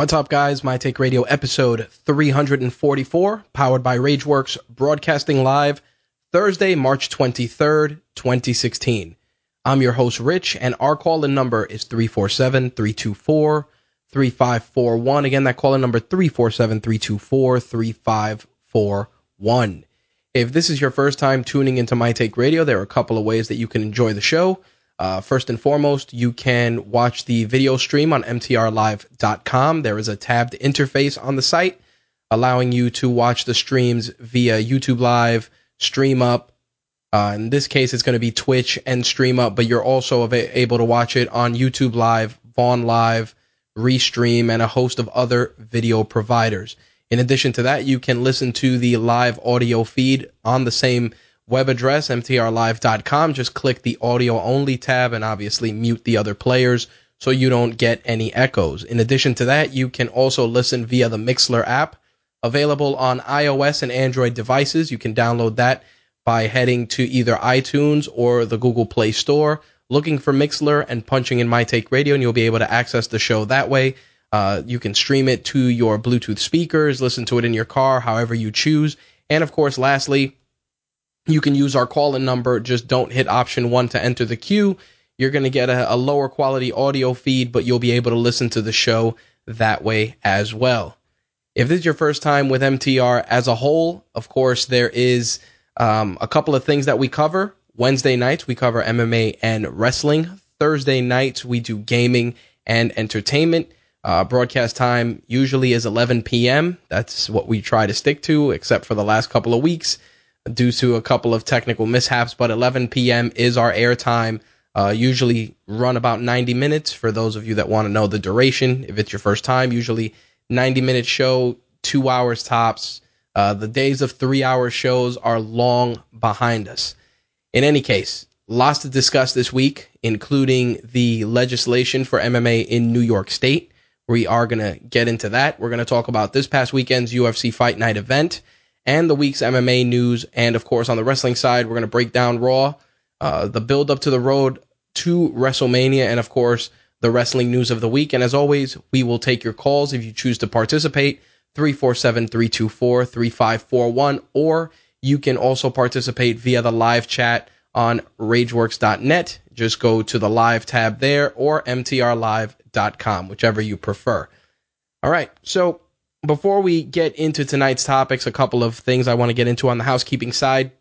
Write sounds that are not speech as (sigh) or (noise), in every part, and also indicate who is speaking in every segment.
Speaker 1: What's up, guys? My Take Radio episode 344, powered by Rageworks, broadcasting live Thursday, March 23rd, 2016. I'm your host, Rich, and our call in number is 347 324 3541. Again, that call in number 347 324 3541. If this is your first time tuning into My Take Radio, there are a couple of ways that you can enjoy the show. Uh, first and foremost, you can watch the video stream on mtrlive.com. There is a tabbed interface on the site allowing you to watch the streams via YouTube Live, Stream Up. Uh, in this case, it's going to be Twitch and Stream Up, but you're also able to watch it on YouTube Live, Vaughn Live, Restream, and a host of other video providers. In addition to that, you can listen to the live audio feed on the same web address, mtrlive.com. Just click the audio only tab and obviously mute the other players so you don't get any echoes. In addition to that, you can also listen via the Mixlr app available on iOS and Android devices. You can download that by heading to either iTunes or the Google Play Store, looking for Mixlr and punching in My Take Radio, and you'll be able to access the show that way. Uh, you can stream it to your Bluetooth speakers, listen to it in your car, however you choose. And of course, lastly, you can use our call in number. Just don't hit option one to enter the queue. You're going to get a, a, lower quality audio feed, but you'll be able to listen to the show that way as well. If this is your first time with MTR as a whole, of course, there is um, a couple of things that we cover. Wednesday nights, we cover MMA and wrestling. Thursday nights, we do gaming and entertainment. Uh, broadcast time usually is 11 p.m. That's what we try to stick to, except for the last couple of weeks due to a couple of technical mishaps. But 11 p.m. is our airtime. Uh, usually run about 90 minutes for those of you that want to know the duration. If it's your first time, usually 90 minute show, two hours tops. Uh, the days of three hour shows are long behind us. In any case, lots to discuss this week, including the legislation for MMA in New York State. We are going to get into that. We're going to talk about this past weekend's UFC Fight Night event and the week's MMA news. And of course, on the wrestling side, we're going to break down Raw, uh, the build up to the road to WrestleMania, and of course, the wrestling news of the week. And as always, we will take your calls if you choose to participate 347 324 3541, or you can also participate via the live chat on rageworks.net. Just go to the live tab there or mtrlive.com, whichever you prefer. All right. So before we get into tonight's topics, a couple of things I want to get into on the housekeeping side.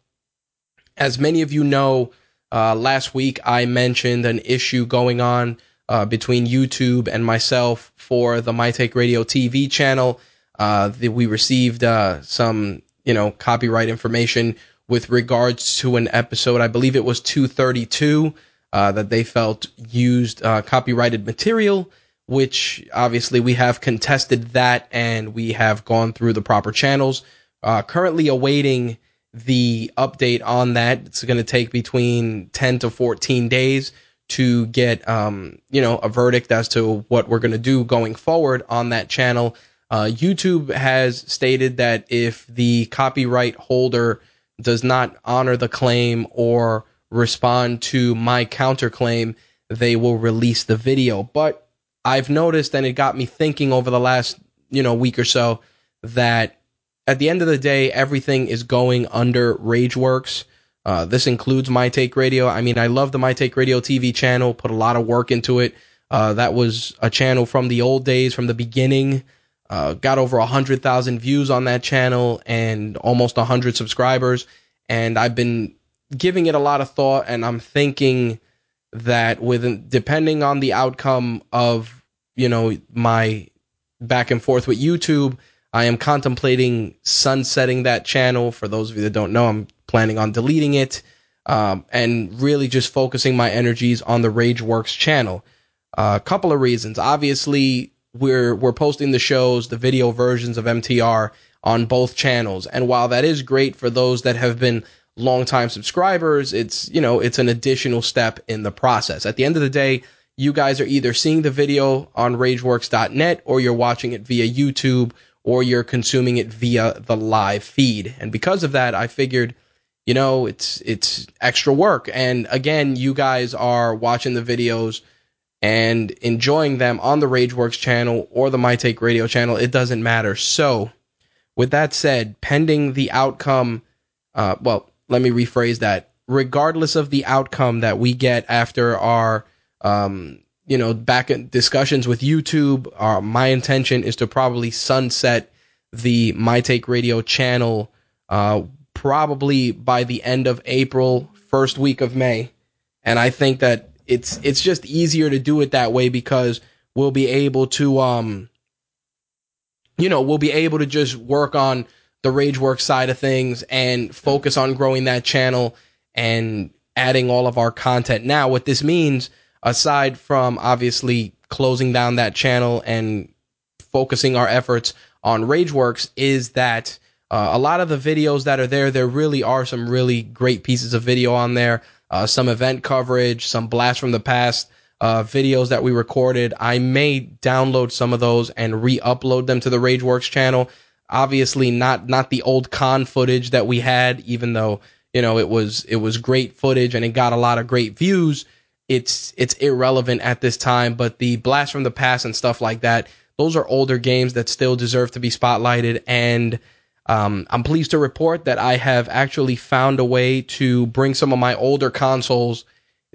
Speaker 1: As many of you know, uh, last week I mentioned an issue going on uh, between YouTube and myself for the My Take Radio TV channel. Uh, we received uh, some, you know, copyright information with regards to an episode. I believe it was 232 uh, that they felt used uh, copyrighted material which obviously we have contested that and we have gone through the proper channels. Uh, currently awaiting the update on that. It's going to take between 10 to 14 days to get, um, you know, a verdict as to what we're going to do going forward on that channel. Uh, YouTube has stated that if the copyright holder does not honor the claim or respond to my counterclaim, they will release the video. But I've noticed, and it got me thinking over the last you know week or so, that at the end of the day, everything is going under RageWorks. Uh, this includes My Take Radio. I mean, I love the My Take Radio TV channel. Put a lot of work into it. Uh, that was a channel from the old days, from the beginning. Uh, got over a hundred thousand views on that channel and almost a hundred subscribers. And I've been giving it a lot of thought, and I'm thinking that with depending on the outcome of you know my back and forth with YouTube, I am contemplating sunsetting that channel. For those of you that don't know, I'm planning on deleting it um, and really just focusing my energies on the RageWorks channel. A uh, couple of reasons. Obviously, we're we're posting the shows, the video versions of MTR on both channels, and while that is great for those that have been longtime subscribers, it's you know it's an additional step in the process. At the end of the day, you guys are either seeing the video on RageWorks.net or you're watching it via YouTube or you're consuming it via the live feed. And because of that, I figured, you know, it's it's extra work. And again, you guys are watching the videos and enjoying them on the RageWorks channel or the My Take Radio channel. It doesn't matter. So, with that said, pending the outcome, uh, well, let me rephrase that. Regardless of the outcome that we get after our um, you know, back in discussions with YouTube, uh, my intention is to probably sunset the My Take Radio channel uh, probably by the end of April, first week of May. And I think that it's it's just easier to do it that way because we'll be able to um you know, we'll be able to just work on the RageWorks side of things and focus on growing that channel and adding all of our content. Now, what this means aside from obviously closing down that channel and focusing our efforts on RageWorks, is that uh, a lot of the videos that are there, there really are some really great pieces of video on there. Uh, some event coverage, some blast from the past uh, videos that we recorded. I may download some of those and re-upload them to the RageWorks channel. Obviously, not not the old con footage that we had, even though you know it was it was great footage and it got a lot of great views it's it's irrelevant at this time. But the blast from the past and stuff like that, those are older games that still deserve to be spotlighted. And um, I'm pleased to report that I have actually found a way to bring some of my older consoles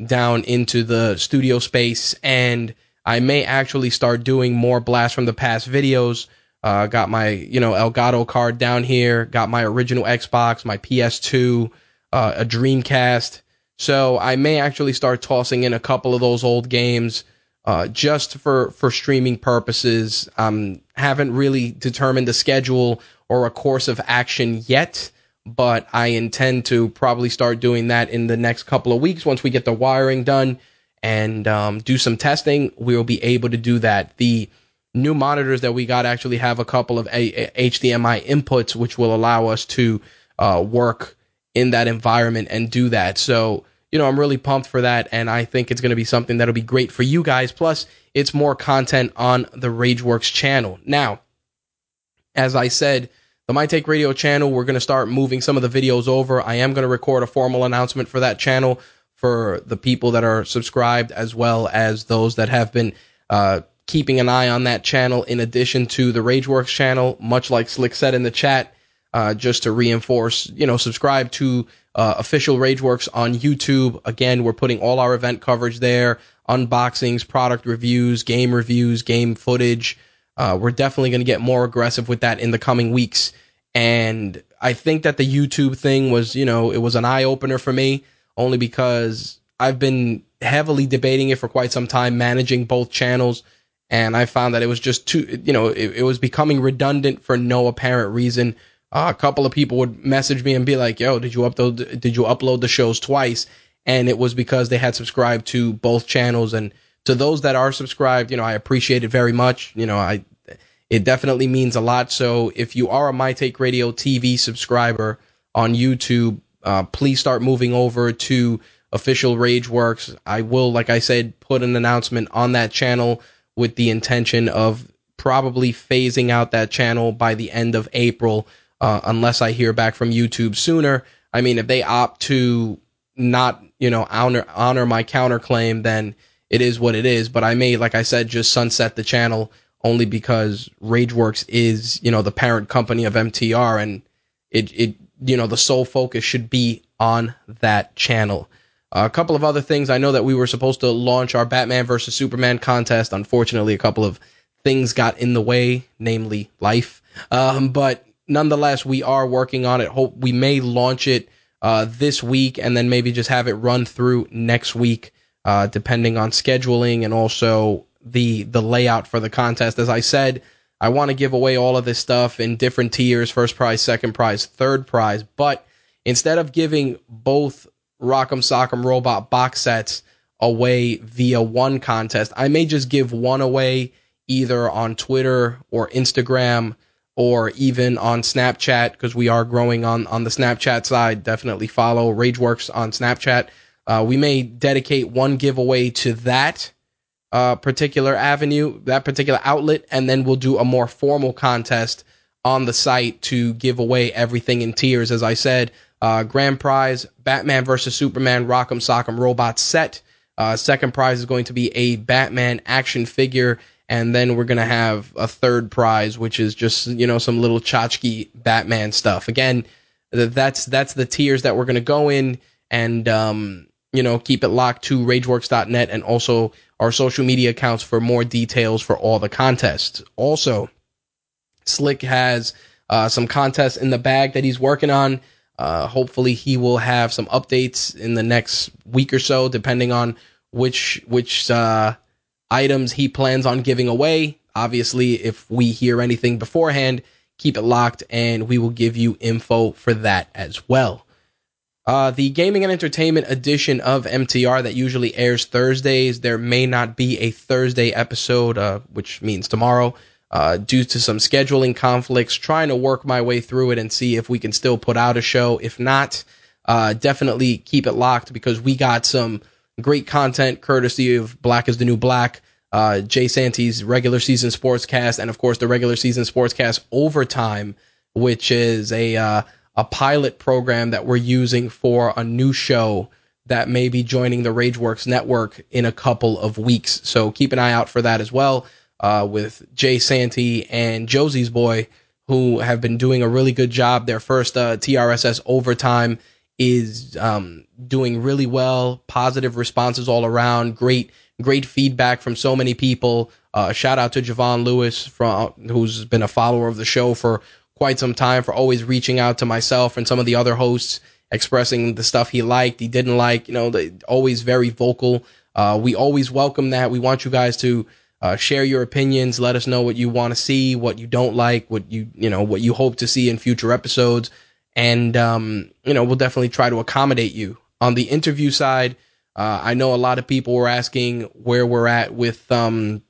Speaker 1: down into the studio space, and I may actually start doing more blast from the past videos. Uh, got my you know Elgato card down here. Got my original Xbox, my PS2, uh, a Dreamcast. So I may actually start tossing in a couple of those old games uh, just for for streaming purposes. Um, haven't really determined a schedule or a course of action yet, but I intend to probably start doing that in the next couple of weeks once we get the wiring done and um, do some testing. We'll be able to do that. The new monitors that we got actually have a couple of a- a- HDMI inputs, which will allow us to uh, work in that environment and do that. So, you know, I'm really pumped for that. And I think it's going to be something that'll be great for you guys. Plus, it's more content on the Rageworks channel. Now, as I said, the My Take Radio channel, we're going to start moving some of the videos over. I am going to record a formal announcement for that channel for the people that are subscribed as well as those that have been uh, keeping an eye on that channel in addition to the Rageworks channel, much like Slick said in the chat uh, just to reinforce, you know, subscribe to uh, official Rageworks on YouTube. Again, we're putting all our event coverage there, unboxings, product reviews, game reviews, game footage. Uh, we're definitely going to get more aggressive with that in the coming weeks. And I think that the YouTube thing was, you know, it was an eye opener for me only because I've been heavily debating it for quite some time, managing both channels. And I found that it was just too, you know, it, it was becoming redundant for no apparent reason uh, a couple of people would message me and be like, "Yo, did you upload? Did you upload the shows twice?" And it was because they had subscribed to both channels. And to those that are subscribed, you know, I appreciate it very much. You know, I it definitely means a lot. So if you are a My Take Radio TV subscriber on YouTube, uh, please start moving over to official Rageworks. I will, like I said, put an announcement on that channel with the intention of probably phasing out that channel by the end of April, uh, unless I hear back from YouTube sooner. I mean, if they opt to not, you know, honor honor my counterclaim, then it is what it is. But I may, like I said, just sunset the channel only because RageWorks is, you know, the parent company of MTR and it, it, you know, the sole focus should be on that channel. A couple of other things. I know that we were supposed to launch our Batman versus Superman contest. Unfortunately, a couple of things got in the way, namely life. Um, but nonetheless, we are working on it. Hope we may launch it uh, this week and then maybe just have it run through next week, uh, depending on scheduling and also the the layout for the contest. As I said, I want to give away all of this stuff in different tiers: first prize, second prize, third prize. But instead of giving both Rock'em Sock'em Robot box sets away via one contest, I may just give one away either on Twitter or Instagram or even on Snapchat because we are growing on on the Snapchat side. Definitely follow RageWorks on Snapchat. Uh, we may dedicate one giveaway to that uh, particular avenue, that particular outlet, and then we'll do a more formal contest on the site to give away everything in tiers. As I said, uh, grand prize Batman versus Superman Rock'em Sock'em Robot set. Uh, second prize is going to be a Batman action figure, and then we're gonna have a third prize, which is just you know some little tchotchke Batman stuff. Again, that's that's the tiers that we're gonna go in, and um, you know keep it locked to RageWorks.net and also our social media accounts for more details for all the contests. Also, Slick has uh, some contests in the bag that he's working on. Uh, hopefully, he will have some updates in the next week or so, depending on which which uh, items he plans on giving away. Obviously, if we hear anything beforehand, keep it locked, and we will give you info for that as well. Uh, the gaming and entertainment edition of MTR that usually airs Thursdays, there may not be a Thursday episode, uh, which means tomorrow, uh, due to some scheduling conflicts. Trying to work my way through it and see if we can still put out a show. If not, uh, definitely keep it locked because we got some great content courtesy of Black is the New Black, uh, Jay Santy's regular season sportscast, and of course the regular season sportscast overtime, which is a uh, a pilot program that we're using for a new show that may be joining the Rageworks network in a couple of weeks. So keep an eye out for that as well. Uh, with Jay Santy and Josie's boy, who have been doing a really good job. Their first uh, TRSS overtime is um, doing really well. Positive responses all around. Great, great feedback from so many people. Uh, shout out to Javon Lewis, from who's been a follower of the show for quite some time for always reaching out to myself and some of the other hosts, expressing the stuff he liked, he didn't like. You know, always very vocal. Uh, we always welcome that. We want you guys to uh, share your opinions. Let us know what you want to see, what you don't like, what you you know what you hope to see in future episodes, and um, you know we'll definitely try to accommodate you. On the interview side, uh, I know a lot of people were asking where we're at with um,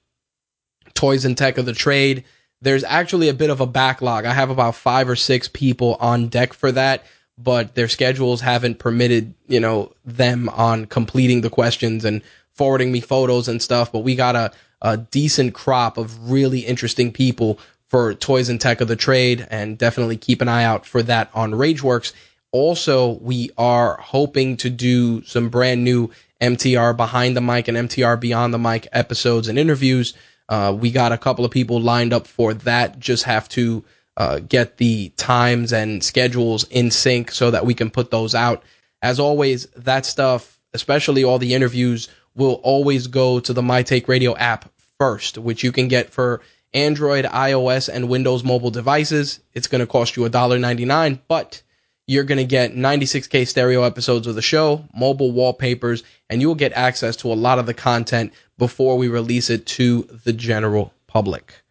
Speaker 1: toys and tech of the trade there's actually a bit of a backlog. I have about five or six people on deck for that, but their schedules haven't permitted, you know, them on completing the questions and forwarding me photos and stuff. But we got a, a decent crop of really interesting people for Toys and Tech of the Trade, and definitely keep an eye out for that on Rageworks. Also, we are hoping to do some brand new MTR behind the mic and MTR beyond the mic episodes and interviews uh, we got a couple of people lined up for that. Just have to uh, get the times and schedules in sync so that we can put those out. As always, that stuff, especially all the interviews, will always go to the My Take Radio app first, which you can get for Android, iOS, and Windows mobile devices. It's going to cost you $1.99, but you're going to get 96K stereo episodes of the show, mobile wallpapers, and you will get access to a lot of the content before we release it to the general public.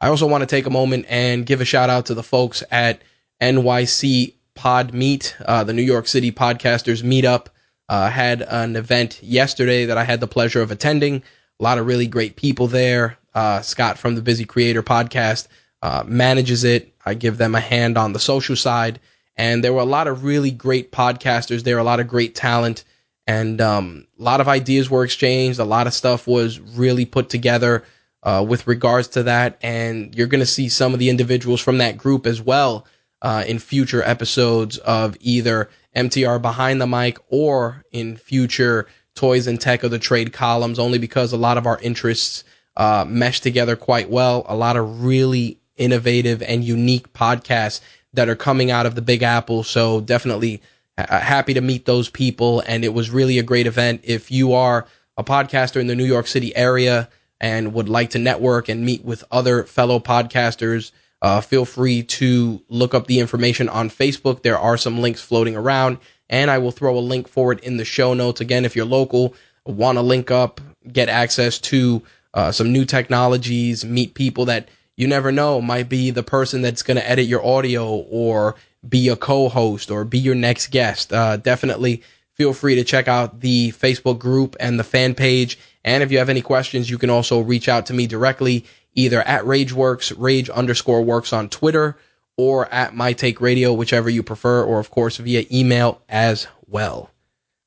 Speaker 1: I also want to take a moment and give a shout out to the folks at NYC Pod Meet, uh, the New York City Podcasters Meetup. Uh, had an event yesterday that I had the pleasure of attending. A lot of really great people there. Uh, Scott from the Busy Creator podcast uh, manages it. I give them a hand on the social side. And there were a lot of really great podcasters there, a lot of great talent and um, a lot of ideas were exchanged. A lot of stuff was really put together. uh, with regards to that. And you're going to see some of the individuals from that group as well uh, in future episodes of either MTR Behind the Mic or in future Toys and Tech of the Trade columns, only because a lot of our interests uh, mesh together quite well. A lot of really innovative and unique podcasts that are coming out of the Big Apple. So definitely uh, happy to meet those people. And it was really a great event. If you are a podcaster in the New York City area and would like to network and meet with other fellow podcasters, uh, feel free to look up the information on Facebook. There are some links floating around, and I will throw a link for it in the show notes. Again, if you're local, want to link up, get access to uh, some new technologies, meet people that you never know might be the person that's going to edit your audio or be a co-host or be your next guest. Uh, definitely feel free to check out the Facebook group and the fan page. And if you have any questions, you can also reach out to me directly, either at RageWorks, Rage underscore works on Twitter, or at My Take Radio, whichever you prefer, or of course via email as well.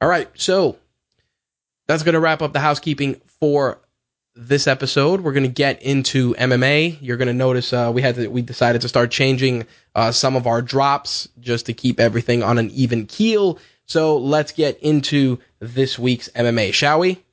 Speaker 1: All right, so that's going to wrap up the housekeeping for this episode, we're going to get into MMA. You're going to notice uh, we had to, we decided to start changing uh, some of our drops just to keep everything on an even keel. So let's get into this week's MMA, shall we?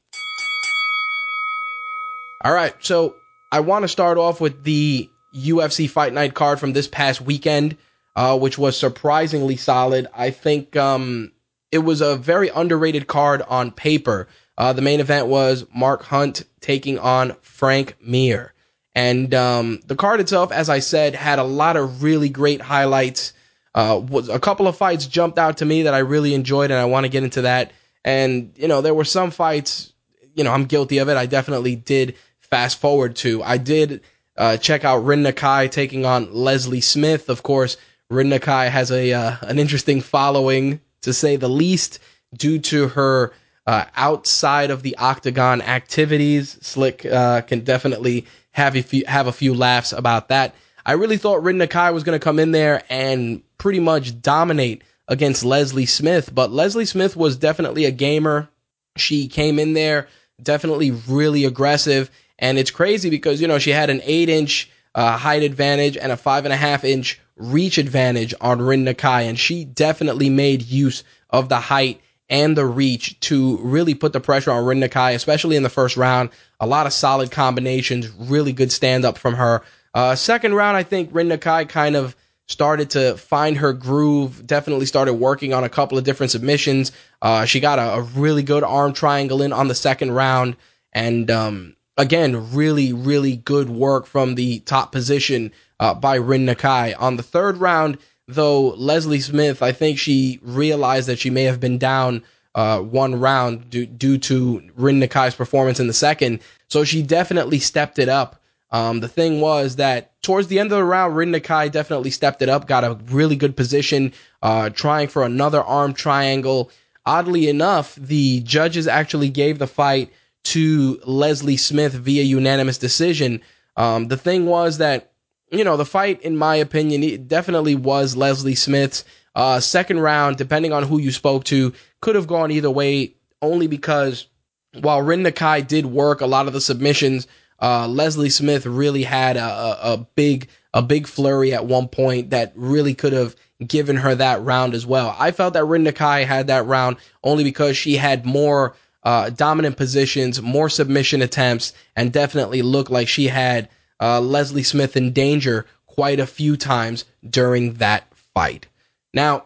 Speaker 1: All right. So I want to start off with the UFC Fight Night card from this past weekend, uh, which was surprisingly solid. I think um, it was a very underrated card on paper. Uh, the main event was Mark Hunt taking on Frank Mir. And um, the card itself, as I said, had a lot of really great highlights. Uh, was a couple of fights jumped out to me that I really enjoyed, and I want to get into that. And you know, there were some fights. You know, I'm guilty of it. I definitely did fast forward to. I did uh, check out Rin Nakai taking on Leslie Smith. Of course, Rin Nakai has a uh, an interesting following to say the least, due to her uh, outside of the octagon activities. Slick uh, can definitely have a few have a few laughs about that. I really thought Rin Nakai was going to come in there and pretty much dominate against Leslie Smith, but Leslie Smith was definitely a gamer. She came in there definitely really aggressive, and it's crazy because you know she had an eight inch uh, height advantage and a five and a half inch reach advantage on Rin Nakai, and she definitely made use of the height and the reach to really put the pressure on Rin Nakai, especially in the first round. A lot of solid combinations, really good stand up from her. Uh, second round, I think Rin Nakai kind of started to find her groove, definitely started working on a couple of different submissions. Uh, she got a, a, really good arm triangle in on the second round. And um, again, really, really good work from the top position uh, by Rin Nakai. On the third round, though Leslie Smith, I think she realized that she may have been down uh, one round due, due to Rin Nakai's performance in the second. So she definitely stepped it up. Um, the thing was that towards the end of the round, Rin Nakai definitely stepped it up, got a really good position, uh, trying for another arm triangle. Oddly enough, the judges actually gave the fight to Leslie Smith via unanimous decision. Um, the thing was that you know, the fight, in my opinion, it definitely was Leslie Smith's. Uh, second round, depending on who you spoke to, could have gone either way, only because while Rin Nakai did work a lot of the submissions, uh, Leslie Smith really had a, a, a, big a big flurry at one point that really could have given her that round as well. I felt that Rin Nakai had that round only because she had more uh, dominant positions, more submission attempts, and definitely looked like she had uh, Leslie Smith in danger quite a few times during that fight. Now,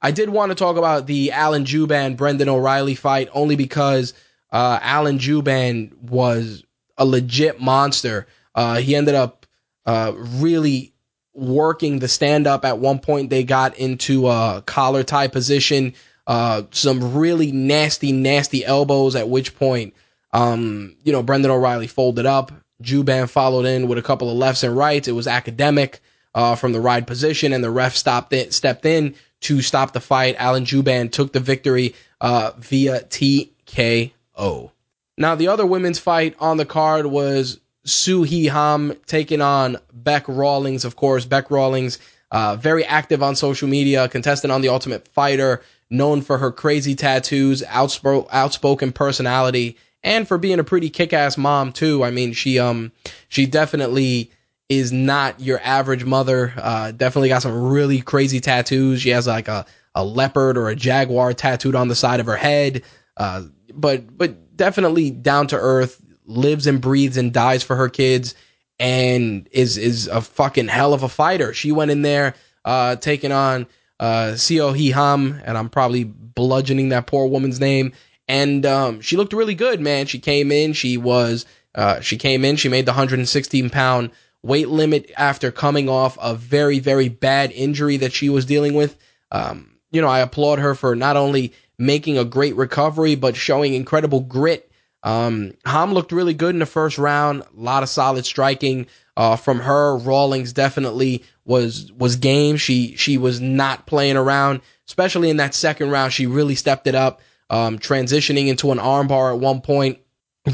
Speaker 1: I did want to talk about the Alan Jouban Brendan O'Reilly fight only because uh, Alan Jouban was a legit monster. Uh, he ended up uh, really working the stand up. At one point, they got into a collar tie position, uh, some really nasty, nasty elbows. At which point, um, you know, Brendan O'Reilly folded up. Jouban followed in with a couple of lefts and rights. It was academic uh, from the ride position, and the ref stopped it, stepped in to stop the fight. Alan Jouban took the victory uh, via TKO. Now, the other women's fight on the card was Seo Hee Ham taking on Beck Rawlings. Of course, Beck Rawlings, uh, very active on social media, contestant on The Ultimate Fighter, known for her crazy tattoos, outspoken personality, and for being a pretty kick-ass mom too. I mean, she um she definitely is not your average mother. Uh, definitely got some really crazy tattoos. She has like a a leopard or a jaguar tattooed on the side of her head. Uh, but but definitely down to earth, lives and breathes and dies for her kids, and is is a fucking hell of a fighter. She went in there uh, taking on uh, Seo Hee Ham, and I'm probably bludgeoning that poor woman's name. And um, she looked really good, man. She came in, she was uh, she came in, she made the 116 pound weight limit after coming off a very very bad injury that she was dealing with. Um, you know, I applaud her for not only making a great recovery, but showing incredible grit. Um, Ham looked really good in the first round. A lot of solid striking uh, from her. Rawlings definitely was was game. She she was not playing around, especially in that second round. She really stepped it up, um, transitioning into an armbar at one point,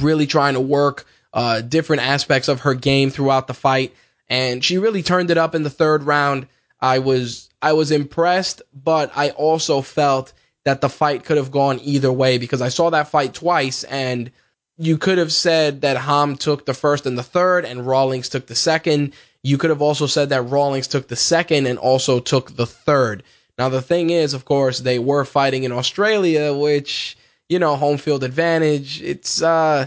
Speaker 1: really trying to work uh, different aspects of her game throughout the fight, and she really turned it up in the third round. I was I was impressed, but I also felt that the fight could have gone either way because I saw that fight twice and you could have said that Ham took the first and the third and Rawlings took the second. You could have also said that Rawlings took the second and also took the third. Now the thing is, of course, they were fighting in Australia, which, you know, home field advantage. It's uh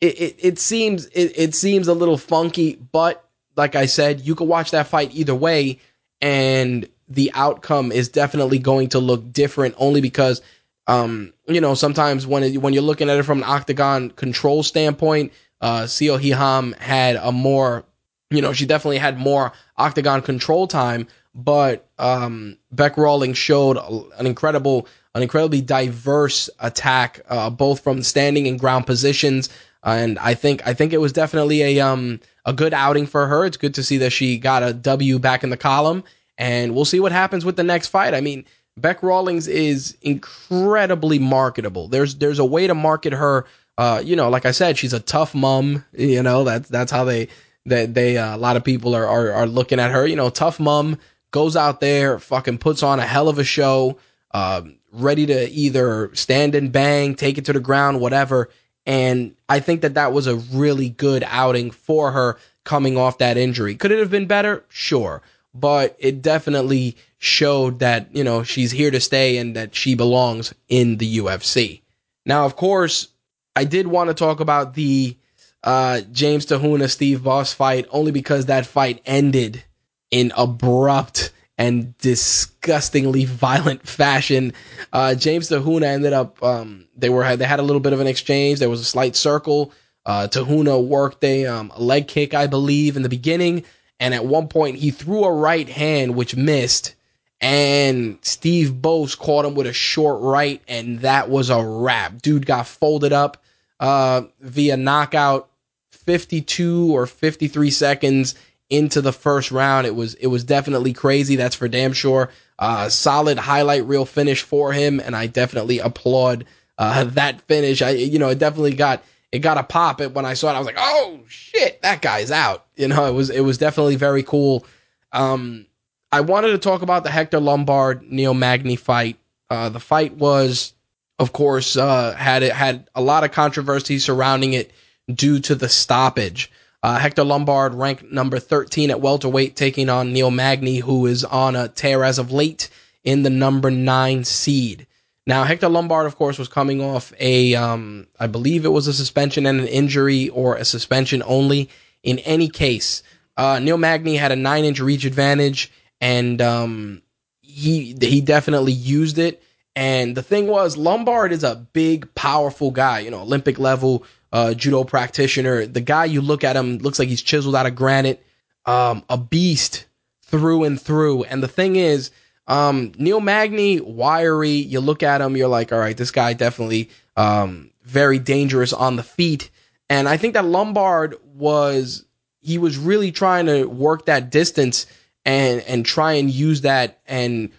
Speaker 1: it, it, it seems it, it seems a little funky, but like I said, you could watch that fight either way and the outcome is definitely going to look different only because um, you know sometimes when it, when you're looking at it from an octagon control standpoint uh Seo Hee Ham had a more you know she definitely had more octagon control time but um Beck Rawling showed an incredible an incredibly diverse attack uh, both from standing and ground positions and I think I think it was definitely a um a good outing for her. It's good to see that she got a W back in the column and we'll see what happens with the next fight. I mean, Beck Rawlings is incredibly marketable. There's there's a way to market her. Uh, you know, like I said, she's a tough mom. You know, that's that's how they that they, they uh, a lot of people are, are are looking at her. You know, tough mom goes out there, fucking puts on a hell of a show, um, ready to either stand and bang, take it to the ground, whatever. And I think that that was a really good outing for her coming off that injury. Could it have been better? Sure but it definitely showed that, you know, she's here to stay and that she belongs in the UFC. Now, of course, I did want to talk about the uh, James Te Huna Steve Boss fight only because that fight ended in abrupt and disgustingly violent (laughs) fashion. Uh, James Te Huna ended up um, they were they had a little bit of an exchange. There was a slight circle. Uh, Te Huna worked a, um, a leg kick, I believe, in the beginning. And at one point, he threw a right hand, which missed. And Steve Bose caught him with a short right, and that was a wrap. Dude got folded up uh, via knockout 52 or 53 seconds into the first round. It was it was definitely crazy. That's for damn sure. Uh, solid highlight reel finish for him, and I definitely applaud uh, that finish. I you know it definitely got it got a pop. It when I saw it, I was like, oh shit, that guy's out. You know, it was it was definitely very cool. Um, I wanted to talk about the Hector Lombard Neil Magny fight. Uh, the fight was, of course, uh, had it had a lot of controversy surrounding it due to the stoppage. Uh, Hector Lombard ranked number 13 at welterweight, taking on Neil Magny, who is on a tear as of late in the number nine seed. Now, Hector Lombard, of course, was coming off a, um, I believe it was a suspension and an injury or a suspension only. In any case, uh, Neil Magny had a nine inch reach advantage and, um, he, he definitely used it. And the thing was, Lombard is a big, powerful guy, you know, Olympic level, uh, judo practitioner. The guy you look at him looks like he's chiseled out of granite, um, a beast through and through. And the thing is, um, Neil Magny, wiry. You look at him, you're like, all right, this guy definitely um, very dangerous on the feet. And I think that Lombard was he was really trying to work that distance and and try and use that and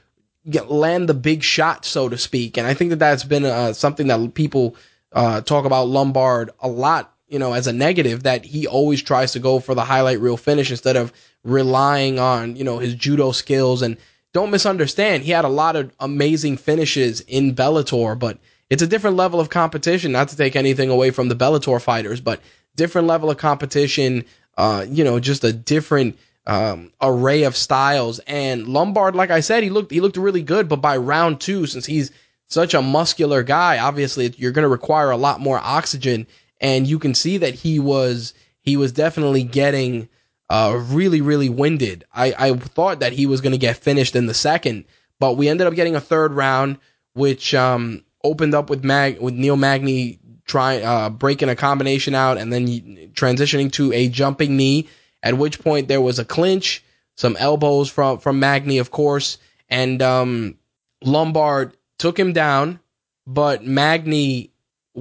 Speaker 1: get, land the big shot, so to speak. And I think that that's been uh, something that people uh, talk about Lombard a lot. You know, as a negative, that he always tries to go for the highlight reel finish instead of relying on you know his judo skills and don't misunderstand. He had a lot of amazing finishes in Bellator, but it's a different level of competition. Not to take anything away from the Bellator fighters, but different level of competition. Uh, you know, just a different um, array of styles. And Lombard, like I said, he looked he looked really good. But by round two, since he's such a muscular guy, obviously you're going to require a lot more oxygen. And you can see that he was he was definitely getting uh, really really winded. I I thought that he was going to get finished in the second, but we ended up getting a third round, which um, opened up with Mag with Neil Magny trying uh, breaking a combination out and then transitioning to a jumping knee. At which point there was a clinch, some elbows from from Magny, of course, and um, Lombard took him down, but Magny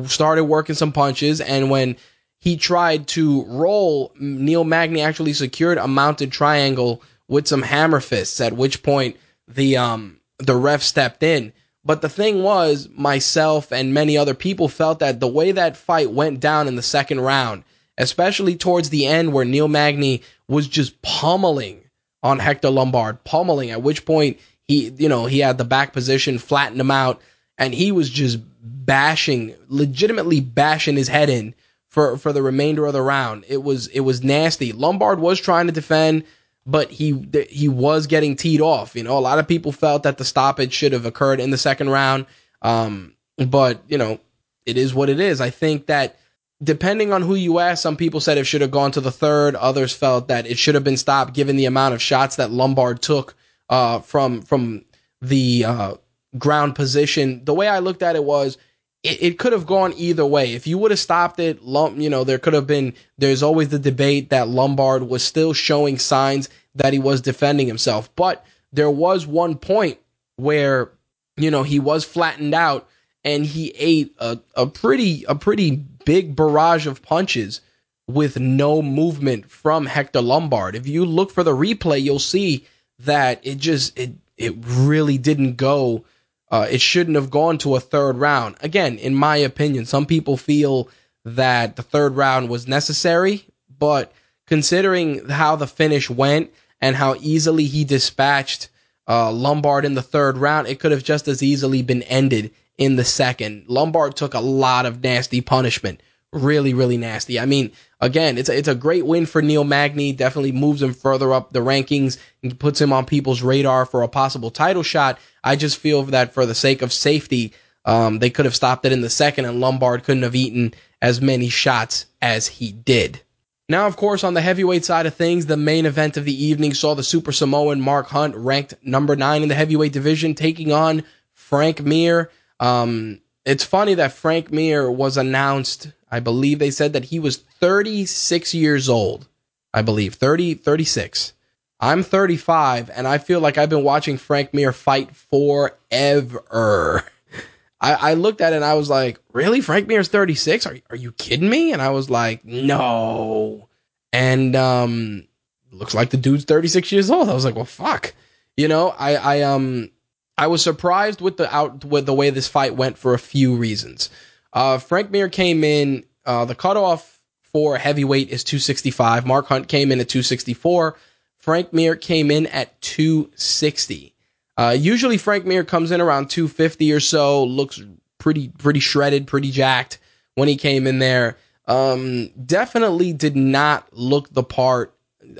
Speaker 1: started working some punches, and when he tried to roll, Neil Magny actually secured a mounted triangle with some hammer fists. At which point the um the ref stepped in. But the thing was, myself and many other people felt that the way that fight went down in the second round, especially towards the end where Neil Magny was just pummeling on Hector Lombard, pummeling, at which point he, you know, he had the back position, flattened him out, and he was just bashing, legitimately bashing his head in for, for the remainder of the round. It was, it was nasty. Lombard was trying to defend but he he was getting teed off. You know, a lot of people felt that the stoppage should have occurred in the second round. Um, but you know, it is what it is. I think that depending on who you ask, some people said it should have gone to the third. Others felt that it should have been stopped given the amount of shots that Lombard took uh, from from the uh, ground position. The way I looked at it was it, it could have gone either way. If you would have stopped it, you know, there could have been, there's always the debate that Lombard was still showing signs that he was defending himself. But there was one point where, you know, he was flattened out and he ate a, a pretty, a pretty big barrage of punches with no movement from Hector Lombard. If you look for the replay, you'll see that it just, it, it really didn't go uh, it shouldn't have gone to a third round. Again, in my opinion, some people feel that the third round was necessary, but considering how the finish went and how easily he dispatched uh, Lombard in the third round, it could have just as easily been ended in the second. Lombard took a lot of nasty punishment really, really nasty. I mean, again, it's a, it's a great win for Neil Magny. Definitely moves him further up the rankings and puts him on people's radar for a possible title shot. I just feel that for the sake of safety, um, they could have stopped it in the second, and Lombard couldn't have eaten as many shots as he did. Now, of course, on the heavyweight side of things, the main event of the evening saw the Super Samoan Mark Hunt, ranked number nine in the heavyweight division, taking on Frank Mir. Um, it's funny that Frank Mir was announced I believe they said that he was 36 years old. I believe 30, 36. I'm 35 and I feel like I've been watching Frank Mir fight forever. (laughs) I, I looked at it and I was like, really? Frank Mir's 36? Are, are you kidding me? And I was like, no. And, um, looks like the dude's 36 years old. I was like, well, fuck. You know, I, I, um, I was surprised with the out, with the way this fight went for a few reasons. Uh, Frank Mir came in. Uh, the cutoff for heavyweight is 265. Mark Hunt came in at 264. Frank Mir came in at 260. Uh, usually Frank Mir comes in around 250 or so. Looks pretty pretty shredded, pretty jacked when he came in there. Um, definitely did not look the part.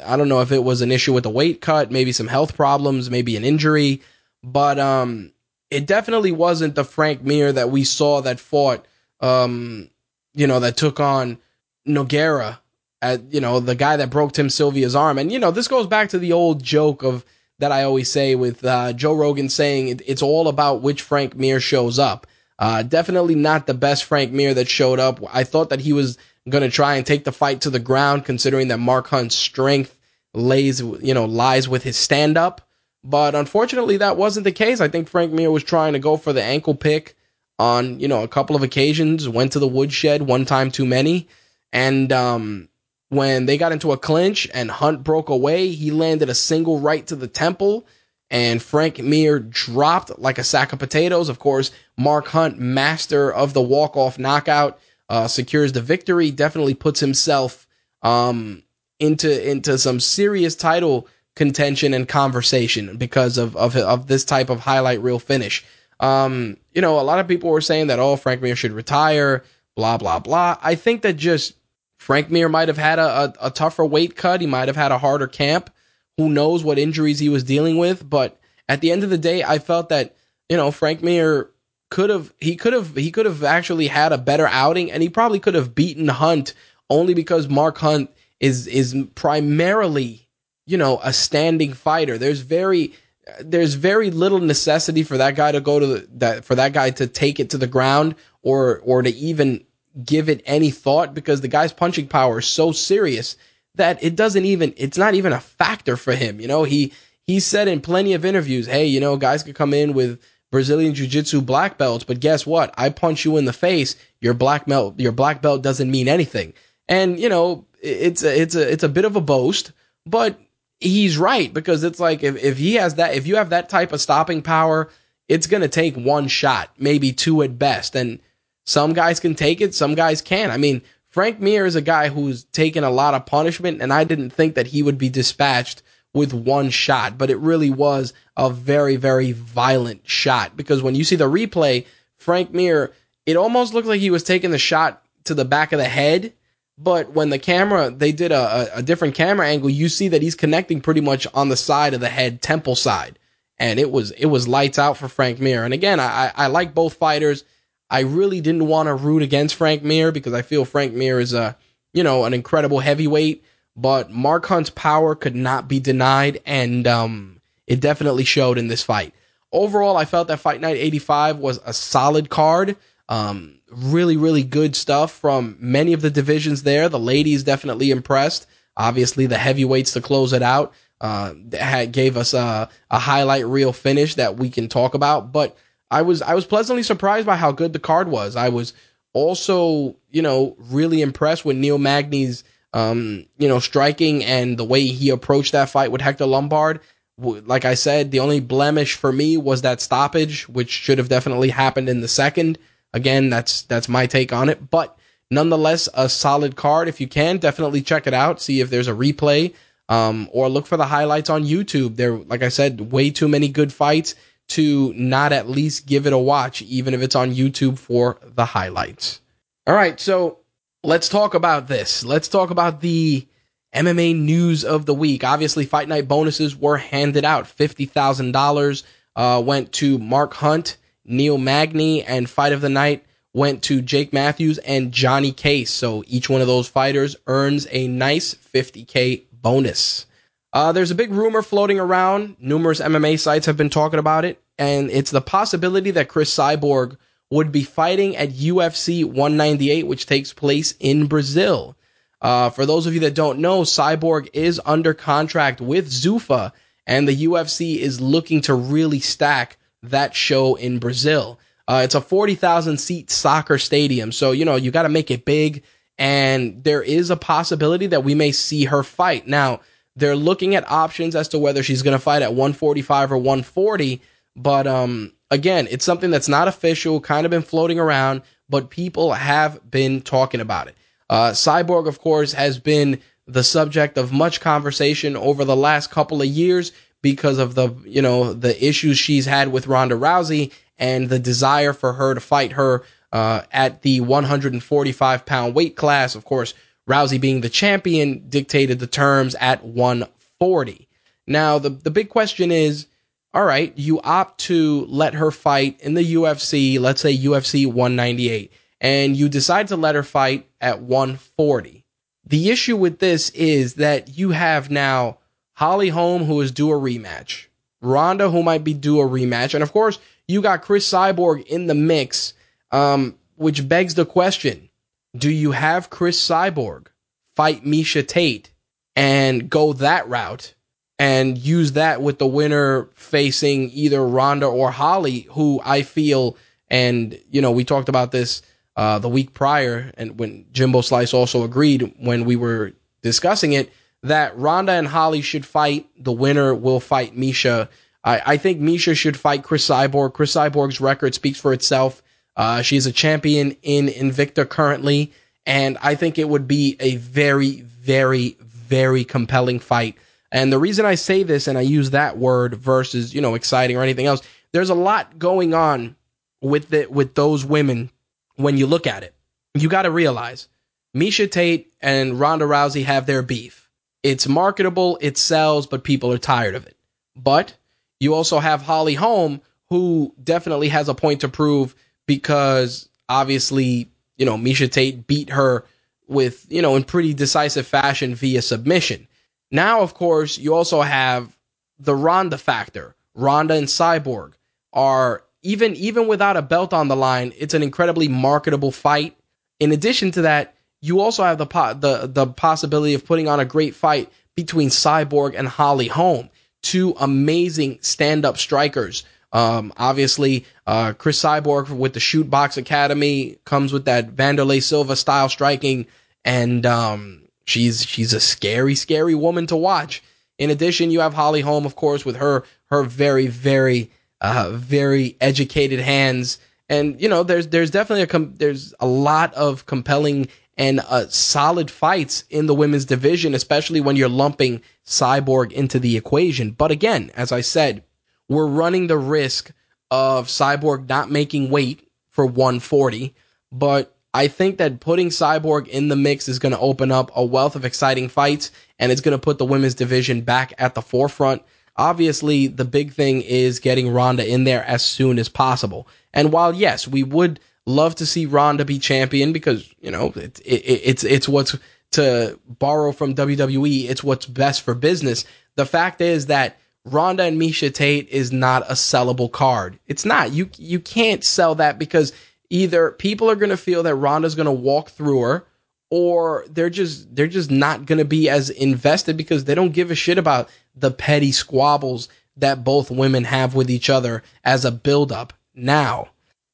Speaker 1: I don't know if it was an issue with the weight cut, maybe some health problems, maybe an injury, but um, it definitely wasn't the Frank Mir that we saw that fought um, you know, that took on Nogueira, at, you know, the guy that broke Tim Sylvia's arm. And, you know, this goes back to the old joke of that I always say with uh, Joe Rogan saying it, it's all about which Frank Mir shows up. Uh, definitely not the best Frank Mir that showed up. I thought that he was going to try and take the fight to the ground, considering that Mark Hunt's strength lays, you know, lies with his stand up. But unfortunately, that wasn't the case. I think Frank Mir was trying to go for the ankle pick on, you know, a couple of occasions, went to the woodshed one time too many. And um, when they got into a clinch and Hunt broke away, he landed a single right to the temple. And Frank Mir dropped like a sack of potatoes. Of course, Mark Hunt, master of the walk-off knockout, uh, secures the victory. Definitely puts himself um, into into some serious title contention and conversation because of of, of this type of highlight reel finish. Um, you know, a lot of people were saying that, oh, Frank Mir should retire, blah, blah, blah. I think that just Frank Mir might have had a, a, a tougher weight cut. He might have had a harder camp. Who knows what injuries he was dealing with? But at the end of the day, I felt that, you know, Frank Mir could have he could have he could have actually had a better outing and he probably could have beaten Hunt only because Mark Hunt is is primarily, you know, a standing fighter. There's very there's very little necessity for that guy to go to the, that for that guy to take it to the ground or or to even give it any thought because the guy's punching power is so serious that it doesn't even it's not even a factor for him. You know, he he said in plenty of interviews, "Hey, you know, guys could come in with Brazilian Jiu-Jitsu black belts, but guess what? I punch you in the face, your black belt your black belt doesn't mean anything." And, you know, it's a, it's a it's a bit of a boast, but he's right because it's like if, if he has that if you have that type of stopping power, it's going to take one shot, maybe two at best. And some guys can take it, some guys can't. I mean, Frank Mir is a guy who's taken a lot of punishment, and I didn't think that he would be dispatched with one shot, but it really was a very, very violent shot because when you see the replay, Frank Mir, it almost looked like he was taking the shot to the back of the head. But when the camera, they did a, a different camera angle, you see that he's connecting pretty much on the side of the head, temple side. And it was, it was lights out for Frank Mir. And again, I, I like both fighters. I really didn't want to root against Frank Mir because I feel Frank Mir is a, you know, an incredible heavyweight, but Mark Hunt's power could not be denied, and um, it definitely showed in this fight. Overall, I felt that Fight Night 85 was a solid card. Um, really, really good stuff from many of the divisions there. The ladies definitely impressed. Obviously, the heavyweights to close it out uh, had, gave us a, a highlight reel finish that we can talk about, but I was I was pleasantly surprised by how good the card was. I was also, you know, really impressed with Neil Magny's um, you know, striking and the way he approached that fight with Hector Lombard. Like I said, the only blemish for me was that stoppage, which should have definitely happened in the second. Again, that's that's my take on it, but nonetheless, a solid card. If you can, definitely check it out. See if there's a replay, um, or look for the highlights on YouTube. There, like I said, way too many good fights to not at least give it a watch, even if it's on YouTube for the highlights. All right, so let's talk about this. Let's talk about the MMA news of the week. Obviously, Fight Night bonuses were handed out. $50,000 uh, went to Mark Hunt, Neil Magny, and Fight of the Night went to Jake Matthews and Johnny Case. So each one of those fighters earns a nice 50K bonus. Uh, there's a big rumor floating around. Numerous MMA sites have been talking about it, and it's the possibility that Cris Cyborg would be fighting at UFC 198, which takes place in Brazil. Uh, for those of you that don't know, Cyborg is under contract with Zuffa, and the UFC is looking to really stack that show in Brazil. Uh, it's a 40,000 seat soccer stadium, so you know you got to make it big, and there is a possibility that we may see her fight. Now, they're looking at options as to whether she's going to fight at 145 or 140. But um, again, it's something that's not official, kind of been floating around, but people have been talking about it. Uh, Cyborg, of course, has been the subject of much conversation over the last couple of years because of the you know the issues she's had with Ronda Rousey and the desire for her to fight her uh, at the 145 pound weight class. Of course, Rousey being the champion dictated the terms at 140. Now, the, the big question is all right, you opt to let her fight in the UFC, let's say UFC 198, and you decide to let her fight at 140. The issue with this is that you have now Holly Holm, who is due a rematch, Ronda, who might be due a rematch, and of course, you got Cris Cyborg in the mix, um, which begs the question do you have Cris Cyborg? Fight Miesha Tate and go that route and use that with the winner facing either Ronda or Holly, who I feel, and you know, we talked about this uh, the week prior, and when Jimbo Slice also agreed when we were discussing it that Ronda and Holly should fight. The winner will fight Miesha. I, I think Miesha should fight Cris Cyborg. Cris Cyborg's record speaks for itself. Uh, she's a champion in Invicta currently, and I think it would be a very, very, very compelling fight. And the reason I say this and I use that word versus, you know, exciting or anything else, there's a lot going on with the with those women when you look at it. You got to realize Miesha Tate and Ronda Rousey have their beef. It's marketable, it sells, but people are tired of it. But you also have Holly Holm, who definitely has a point to prove because obviously, you know, Miesha Tate beat her with, you know, in pretty decisive fashion via submission. Now, of course, you also have the Ronda factor. Ronda and Cyborg are even even without a belt on the line, it's an incredibly marketable fight. In addition to that, you also have the po- the the possibility of putting on a great fight between Cyborg and Holly Holm, two amazing stand-up strikers. Um, obviously, uh, Cris Cyborg with the Shoot Box Academy comes with that Wanderlei Silva style striking, and um, she's she's a scary, scary woman to watch. In addition, you have Holly Holm, of course, with her her very, very, uh, very educated hands, and you know, there's there's definitely a com- there's a lot of compelling and uh, solid fights in the women's division, especially when you're lumping Cyborg into the equation. But again, as I said, we're running the risk of Cyborg not making weight for 140. But I think that putting Cyborg in the mix is going to open up a wealth of exciting fights and it's going to put the women's division back at the forefront. Obviously, the big thing is getting Ronda in there as soon as possible. And while, yes, we would love to see Ronda be champion because you know it, it, it's it's what's to borrow from WWE. It's what's best for business. The fact is that Ronda and Miesha Tate is not a sellable card. It's not. You you can't sell that because either people are going to feel that Ronda's going to walk through her or they're just they're just not going to be as invested because they don't give a shit about the petty squabbles that both women have with each other as a build up now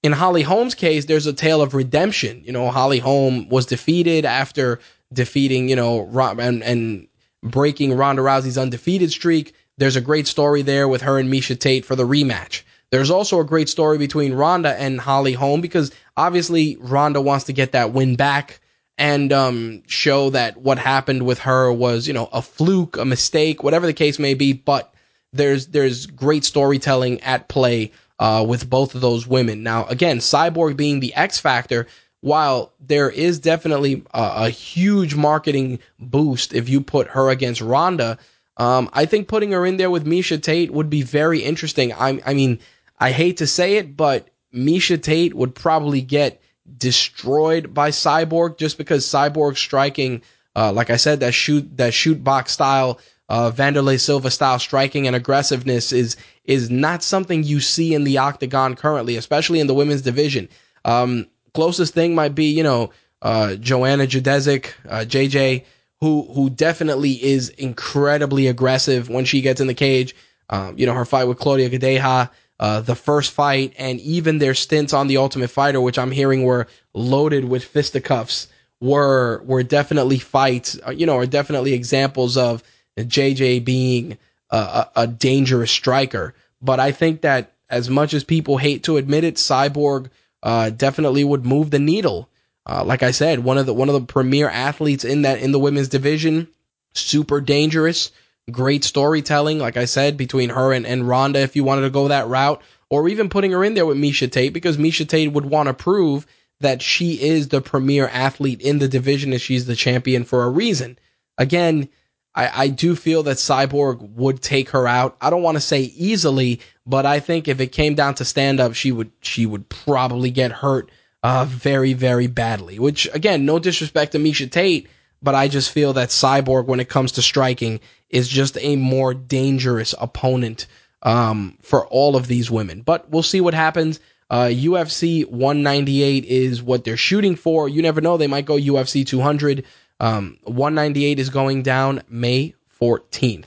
Speaker 1: in Holly Holm's case, there's a tale of redemption. You know, Holly Holm was defeated after defeating, you know, and, and breaking Ronda Rousey's undefeated streak. There's a great story there with her and Miesha Tate for the rematch. There's also a great story between Ronda and Holly Holm because obviously Ronda wants to get that win back and um, show that what happened with her was, you know, a fluke, a mistake, whatever the case may be. But there's there's great storytelling at play uh, with both of those women. Now, again, Cyborg being the X factor, while there is definitely a, a huge marketing boost if you put her against Ronda, um, I think putting her in there with Miesha Tate would be very interesting. I, I mean, I hate to say it, but Miesha Tate would probably get destroyed by Cyborg just because Cyborg striking, uh, like I said, that shoot that shoot box style uh, Wanderlei Silva style striking and aggressiveness is is not something you see in the octagon currently, especially in the women's division. Um, closest thing might be, you know, uh, Joanna Jedrzejczyk, uh, JJ, who who definitely is incredibly aggressive when she gets in the cage. Um, you know, her fight with Claudia Gadelha, uh, the first fight, and even their stints on the Ultimate Fighter, which I'm hearing were loaded with fisticuffs, were were definitely fights. Uh, you know, are definitely examples of JJ being a, a, dangerous striker. But I think that as much as people hate to admit it, Cyborg uh, definitely would move the needle. Uh, like I said, one of the one of the premier athletes in that in the women's division, super dangerous, great storytelling. Like I said, between her and, and Ronda, if you wanted to go that route, or even putting her in there with Miesha Tate, because Miesha Tate would want to prove that she is the premier athlete in the division and she's the champion for a reason. Again, I, I do feel that Cyborg would take her out. I don't want to say easily, but I think if it came down to stand up, she would she would probably get hurt uh, very very badly. Which again, no disrespect to Miesha Tate, but I just feel that Cyborg, when it comes to striking, is just a more dangerous opponent um, for all of these women. But we'll see what happens. Uh, UFC 198 is what they're shooting for. You never know; they might go UFC 200. Um, 198 is going down May 14th.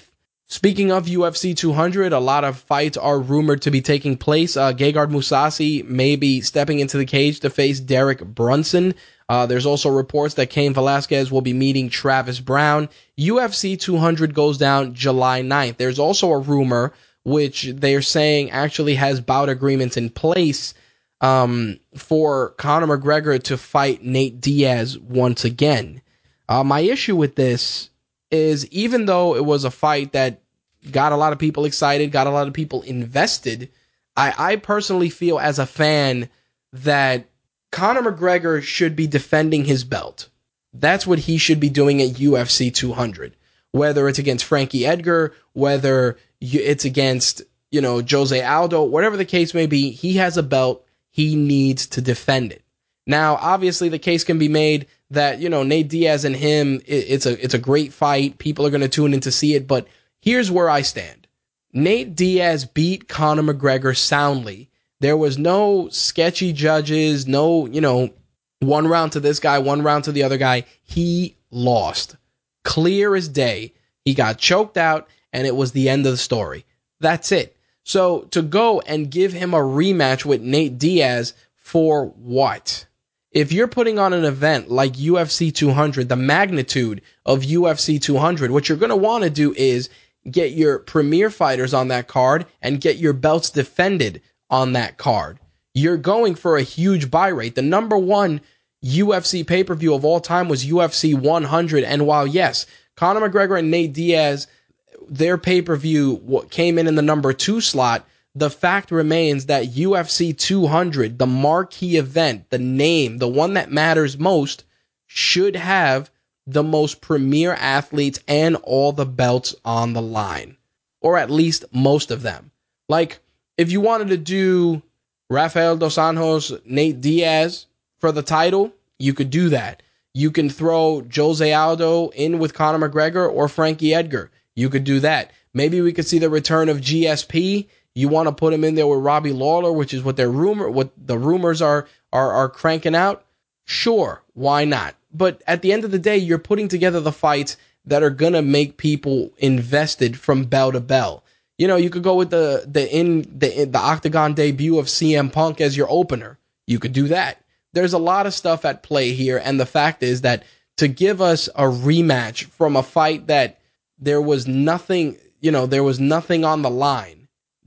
Speaker 1: Speaking of UFC 200, a lot of fights are rumored to be taking place. Uh, Gegard Mousasi may be stepping into the cage to face Derek Brunson. Uh, there's also reports that Cain Velasquez will be meeting Travis Browne. UFC 200 goes down July 9th. There's also a rumor, which they're saying actually has bout agreements in place um, for Conor McGregor to fight Nate Diaz once again. Uh, my issue with this is even though it was a fight that got a lot of people excited, got a lot of people invested, I, I personally feel as a fan that Conor McGregor should be defending his belt. That's what he should be doing at UFC 200. Whether it's against Frankie Edgar, whether it's against, you know, Jose Aldo, whatever the case may be, he has a belt. He needs to defend it. Now, obviously, the case can be made that you know Nate Diaz and him, it's a it's a great fight. People are going to tune in to see it. But here's where I stand: Nate Diaz beat Conor McGregor soundly. There was no sketchy judges, no you know one round to this guy, one round to the other guy. He lost, clear as day. He got choked out, and it was the end of the story. That's it. So to go and give him a rematch with Nate Diaz for what? If you're putting on an event like UFC 200, the magnitude of UFC 200, what you're going to want to do is get your premier fighters on that card and get your belts defended on that card. You're going for a huge buy rate. The number one UFC pay per view of all time was UFC 100. And while, yes, Conor McGregor and Nate Diaz, their pay per view came in in the number two slot, the fact remains that UFC 200, the marquee event, the name, the one that matters most, should have the most premier athletes and all the belts on the line, or at least most of them. Like, if you wanted to do Rafael Dos Anjos, Nate Diaz for the title, you could do that. You can throw Jose Aldo in with Conor McGregor or Frankie Edgar. You could do that. Maybe we could see the return of GSP you want to put him in there with Robbie Lawler, which is what their rumor, what the rumors are are are cranking out. Sure, why not? But at the end of the day, you're putting together the fights that are gonna make people invested from bell to bell. You know, you could go with the the in the in, the octagon debut of CM Punk as your opener. You could do that. There's a lot of stuff at play here, and the fact is that to give us a rematch from a fight that there was nothing, you know, there was nothing on the line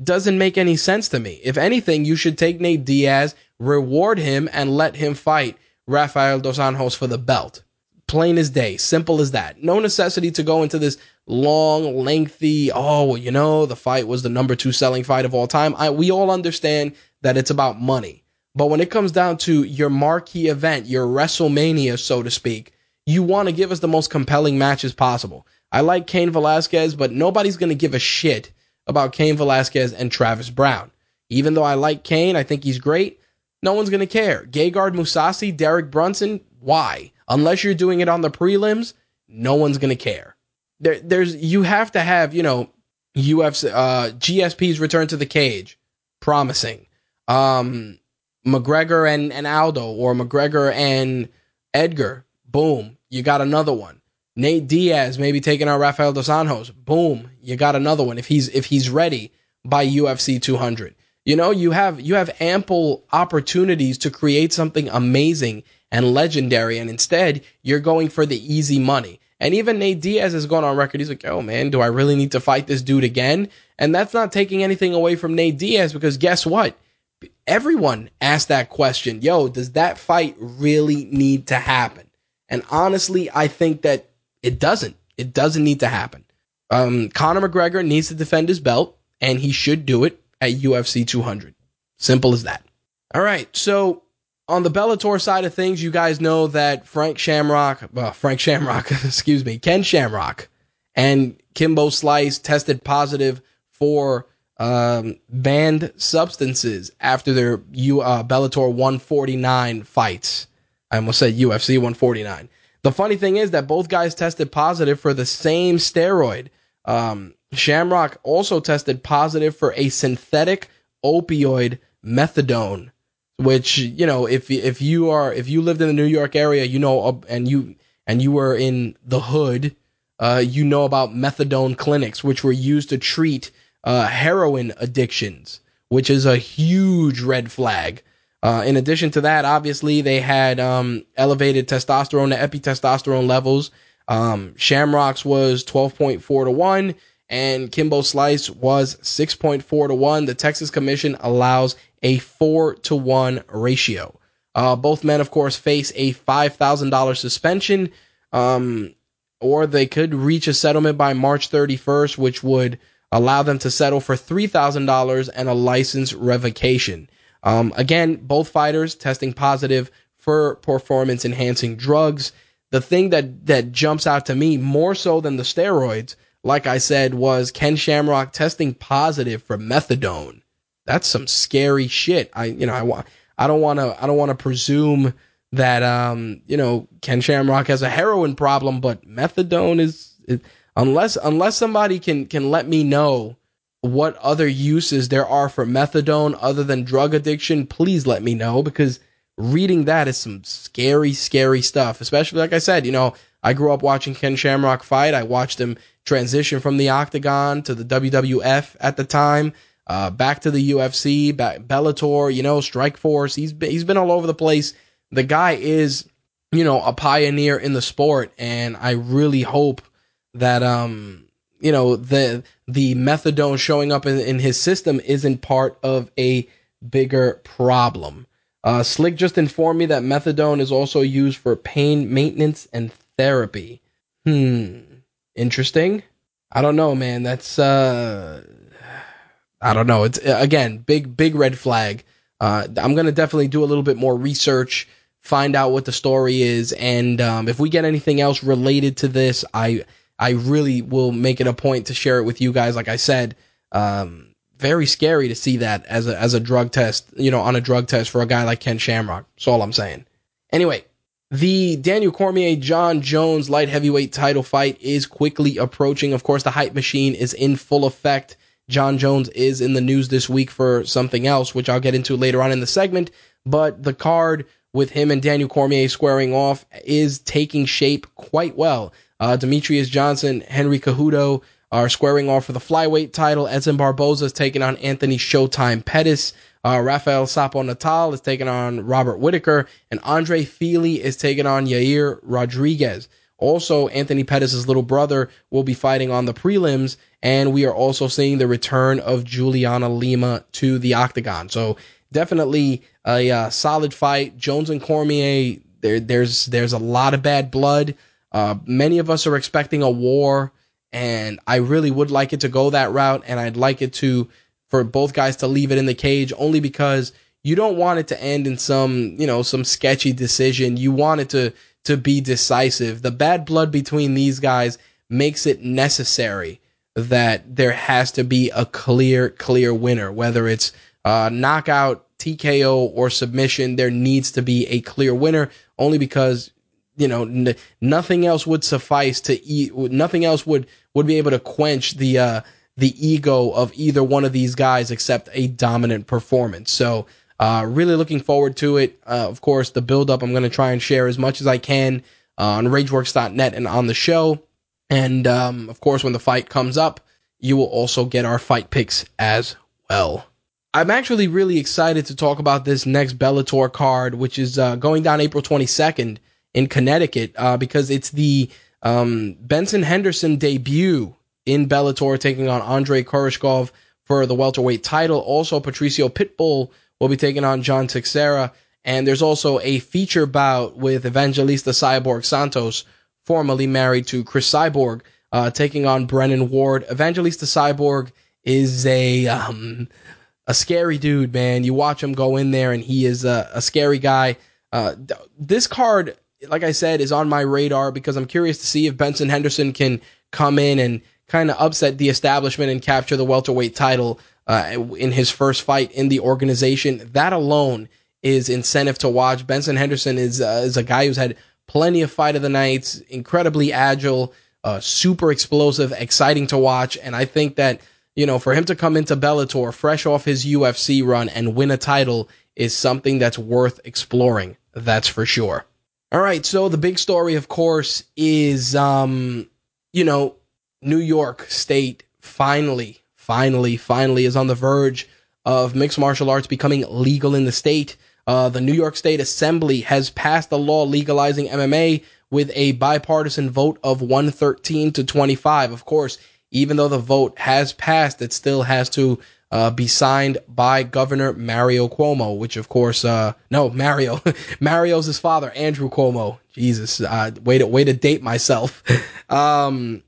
Speaker 1: doesn't make any sense to me. If anything, you should take Nate Diaz, reward him, and let him fight Rafael Dos Anjos for the belt. Plain as day, simple as that. No necessity to go into this long, lengthy, oh, well, you know, the fight was the number two selling fight of all time. I, we all understand that it's about money. But when it comes down to your marquee event, your WrestleMania, so to speak, you want to give us the most compelling matches possible. I like Cain Velasquez, but nobody's going to give a shit about Cain Velasquez and Travis Browne. Even though I like Cain, I think he's great. No one's going to care. Gegard Mousasi, Derek Brunson, why? Unless you're doing it on the prelims, no one's going to care. There, there's you have to have you know UFC uh, GSP's return to the cage, promising. Um, McGregor and, and Aldo or McGregor and Edgar, boom, you got another one. Nate Diaz maybe taking on Rafael dos Anjos. Boom, you got another one if he's if he's ready by UFC 200. You know, you have you have ample opportunities to create something amazing and legendary, and instead you're going for the easy money. And even Nate Diaz has gone on record. He's like, "Oh man, do I really need to fight this dude again?" And that's not taking anything away from Nate Diaz because guess what? Everyone asked that question. Yo, does that fight really need to happen? And honestly, I think that it doesn't. It doesn't need to happen. Um, Conor McGregor needs to defend his belt, and he should do it at UFC 200. Simple as that. All right. So on the Bellator side of things, you guys know that Frank Shamrock, well, Frank Shamrock, (laughs) excuse me, Ken Shamrock, and Kimbo Slice tested positive for um, banned substances after their U, uh, Bellator 149 fights. I almost said UFC 149. The funny thing is that both guys tested positive for the same steroid. Um, Shamrock also tested positive for a synthetic opioid methadone, which you know if if you are if you lived in the New York area, you know, and you and you were in the hood, uh, you know about methadone clinics, which were used to treat uh, heroin addictions, which is a huge red flag. Uh, in addition to that, obviously they had um, elevated testosterone, the epitestosterone levels. Um, Shamrocks was 12.4 to 1 and Kimbo Slice was 6.4 to 1. The Texas Commission allows a 4 to 1 ratio. Uh, both men, of course, face a $5,000 suspension, um, or they could reach a settlement by March 31st, which would allow them to settle for $3,000 and a license revocation. Um, again, both fighters testing positive for performance enhancing drugs. The thing that, that jumps out to me more so than the steroids, like I said, was Ken Shamrock testing positive for methadone. That's some scary shit. I, you know, I want, I don't want to, I don't want to presume that, um, you know, Ken Shamrock has a heroin problem, but methadone is, is unless, unless somebody can, can let me know what other uses there are for methadone other than drug addiction, please let me know because reading that is some scary, scary stuff. Especially, like I said, you know, I grew up watching Ken Shamrock fight. I watched him transition from the octagon to the WWF at the time, uh, back to the UFC, back Bellator, you know, Strikeforce. He's been, he's been all over the place. The guy is, you know, a pioneer in the sport, and I really hope that um you know the the methadone showing up in, in his system isn't part of a bigger problem. Uh, Slick just informed me that methadone is also used for pain maintenance and therapy. Hmm, interesting. I don't know, man. That's uh, I don't know. It's again big big red flag. Uh, I'm gonna definitely do a little bit more research, find out what the story is, and um, if we get anything else related to this, I I really will make it a point to share it with you guys. Like I said, um, very scary to see that as a as a drug test, you know, on a drug test for a guy like Ken Shamrock. That's all I'm saying. Anyway, the Daniel Cormier Jon Jones light heavyweight title fight is quickly approaching. Of course, the hype machine is in full effect. Jon Jones is in the news this week for something else, which I'll get into later on in the segment. But the card with him and Daniel Cormier squaring off is taking shape quite well. Uh, Demetrious Johnson, Henry Cejudo are squaring off for the flyweight title. Edson Barboza is taking on Anthony Showtime Pettis. Uh, Rafael Sapo Natal is taking on Robert Whitaker, and Andre Fili is taking on Yair Rodriguez. Also, Anthony Pettis' little brother will be fighting on the prelims, and we are also seeing the return of Juliana Lima to the octagon. So definitely a uh, solid fight. Jones and Cormier, there, there's there's a lot of bad blood. Uh, many of us are expecting a war, and I really would like it to go that route, and I'd like it to for both guys to leave it in the cage only because you don't want it to end in some you know some sketchy decision. You want it to to be decisive. The bad blood between these guys makes it necessary that there has to be a clear clear winner, whether it's uh, knockout, TKO, or submission. There needs to be a clear winner only because you know, n- nothing else would suffice to eat. Nothing else would would be able to quench the uh, the ego of either one of these guys except a dominant performance. So, uh, really looking forward to it. Uh, of course, the build up I'm going to try and share as much as I can uh, on RageWorks.net and on the show. And um, of course, when the fight comes up, you will also get our fight picks as well. I'm actually really excited to talk about this next Bellator card, which is uh, going down April 22nd in Connecticut uh, because it's the um, Benson Henderson debut in Bellator, taking on Andre Koreshkov for the welterweight title. Also, Patricio Pitbull will be taking on John Teixeira. And there's also a feature bout with Evangelista Cyborg Santos, formerly married to Cris Cyborg, uh, taking on Brennan Ward. Evangelista Cyborg is a um, a scary dude, man. You watch him go in there, and he is a, a scary guy. Uh, this card like I said, is on my radar because I'm curious to see if Benson Henderson can come in and kind of upset the establishment and capture the welterweight title uh, in his first fight in the organization. That alone is incentive to watch. Benson Henderson is uh, is a guy who's had plenty of fight of the nights, incredibly agile, uh, super explosive, exciting to watch, and I think that you know for him to come into Bellator fresh off his UFC run and win a title is something that's worth exploring. That's for sure. All right, so the big story, of course, is um, you know, New York State finally, finally, finally is on the verge of mixed martial arts becoming legal in the state. Uh, the New York State Assembly has passed a law legalizing MMA with a bipartisan vote of 113 to 25. Of course, even though the vote has passed, it still has to uh, be signed by Governor Mario Cuomo, which of course, uh, no, Mario, (laughs) Mario's his father, Andrew Cuomo. Jesus, uh, way to way to date myself. (laughs) um,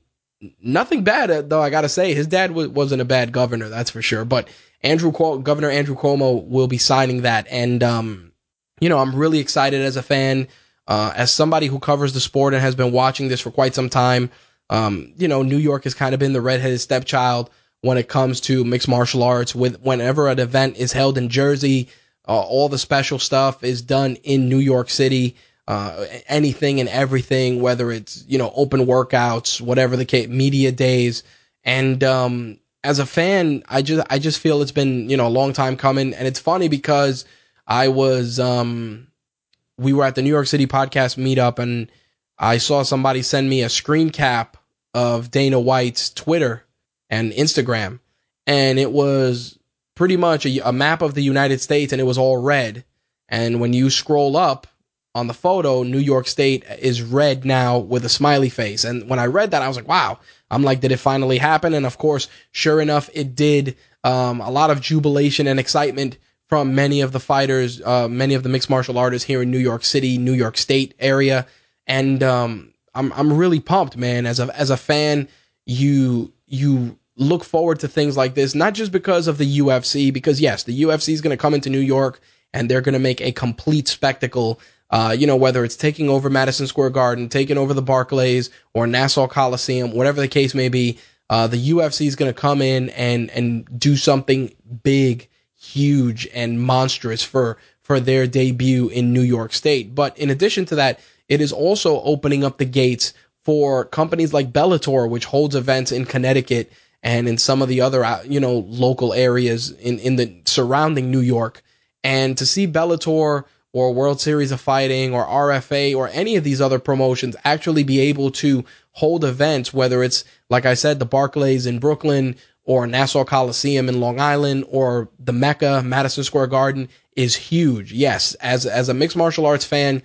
Speaker 1: nothing bad though. I gotta say, his dad w- wasn't a bad governor, that's for sure. But Andrew Governor Andrew Cuomo will be signing that, and um, you know, I'm really excited as a fan, uh, as somebody who covers the sport and has been watching this for quite some time. Um, you know, New York has kind of been the redheaded stepchild when it comes to mixed martial arts. With whenever an event is held in Jersey, uh, all the special stuff is done in New York City. Uh, anything and everything, whether it's you know open workouts, whatever the case, media days, and um, as a fan, I just I just feel it's been you know a long time coming, and it's funny because I was um, we were at the New York City podcast meetup, and I saw somebody send me a screen cap of Dana White's Twitter and Instagram, and it was pretty much a, a map of the United States, and it was all red. And when you scroll up on the photo, New York State is red now with a smiley face. And when I read that, I was like, wow. I'm like, did it finally happen? And of course, sure enough, it did. Um, a lot of jubilation and excitement from many of the fighters, uh, many of the mixed martial artists here in New York City, New York State area. And, um, I'm, I'm really pumped, man. As a, as a fan, you, you look forward to things like this, not just because of the UFC, because yes, the UFC is going to come into New York and they're going to make a complete spectacle. Uh, you know, whether it's taking over Madison Square Garden, taking over the Barclays or Nassau Coliseum, whatever the case may be, uh, the UFC is going to come in and and do something big, huge, and monstrous for for their debut in New York State. But in addition to that, it is also opening up the gates for companies like Bellator, which holds events in Connecticut and in some of the other uh, you know local areas in in the surrounding New York. And to see Bellator or World Series of Fighting or RFA or any of these other promotions actually be able to hold events, whether it's like I said, the Barclays in Brooklyn or Nassau Coliseum in Long Island or the Mecca, Madison Square Garden is huge. Yes, as as a mixed martial arts fan,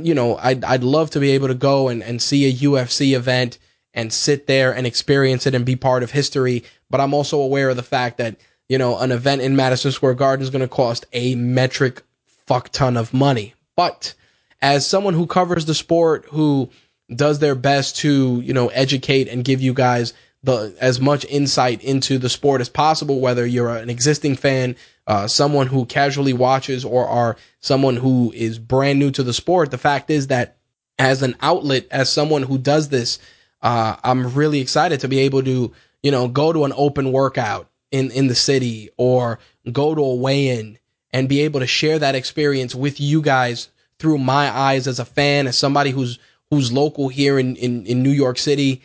Speaker 1: you know, I'd I'd love to be able to go and, and see a UFC event and sit there and experience it and be part of history. But I'm also aware of the fact that, you know, an event in Madison Square Garden is going to cost a metric fuck ton of money. But as someone who covers the sport, who does their best to, you know, educate and give you guys the as much insight into the sport as possible, whether you're an existing fan, uh, someone who casually watches, or are someone who is brand new to the sport. The fact is that as an outlet, as someone who does this uh, I'm really excited to be able to, you know, go to an open workout in, in the city or go to a weigh in and be able to share that experience with you guys through my eyes as a fan, as somebody who's, who's local here in, in, in New York City.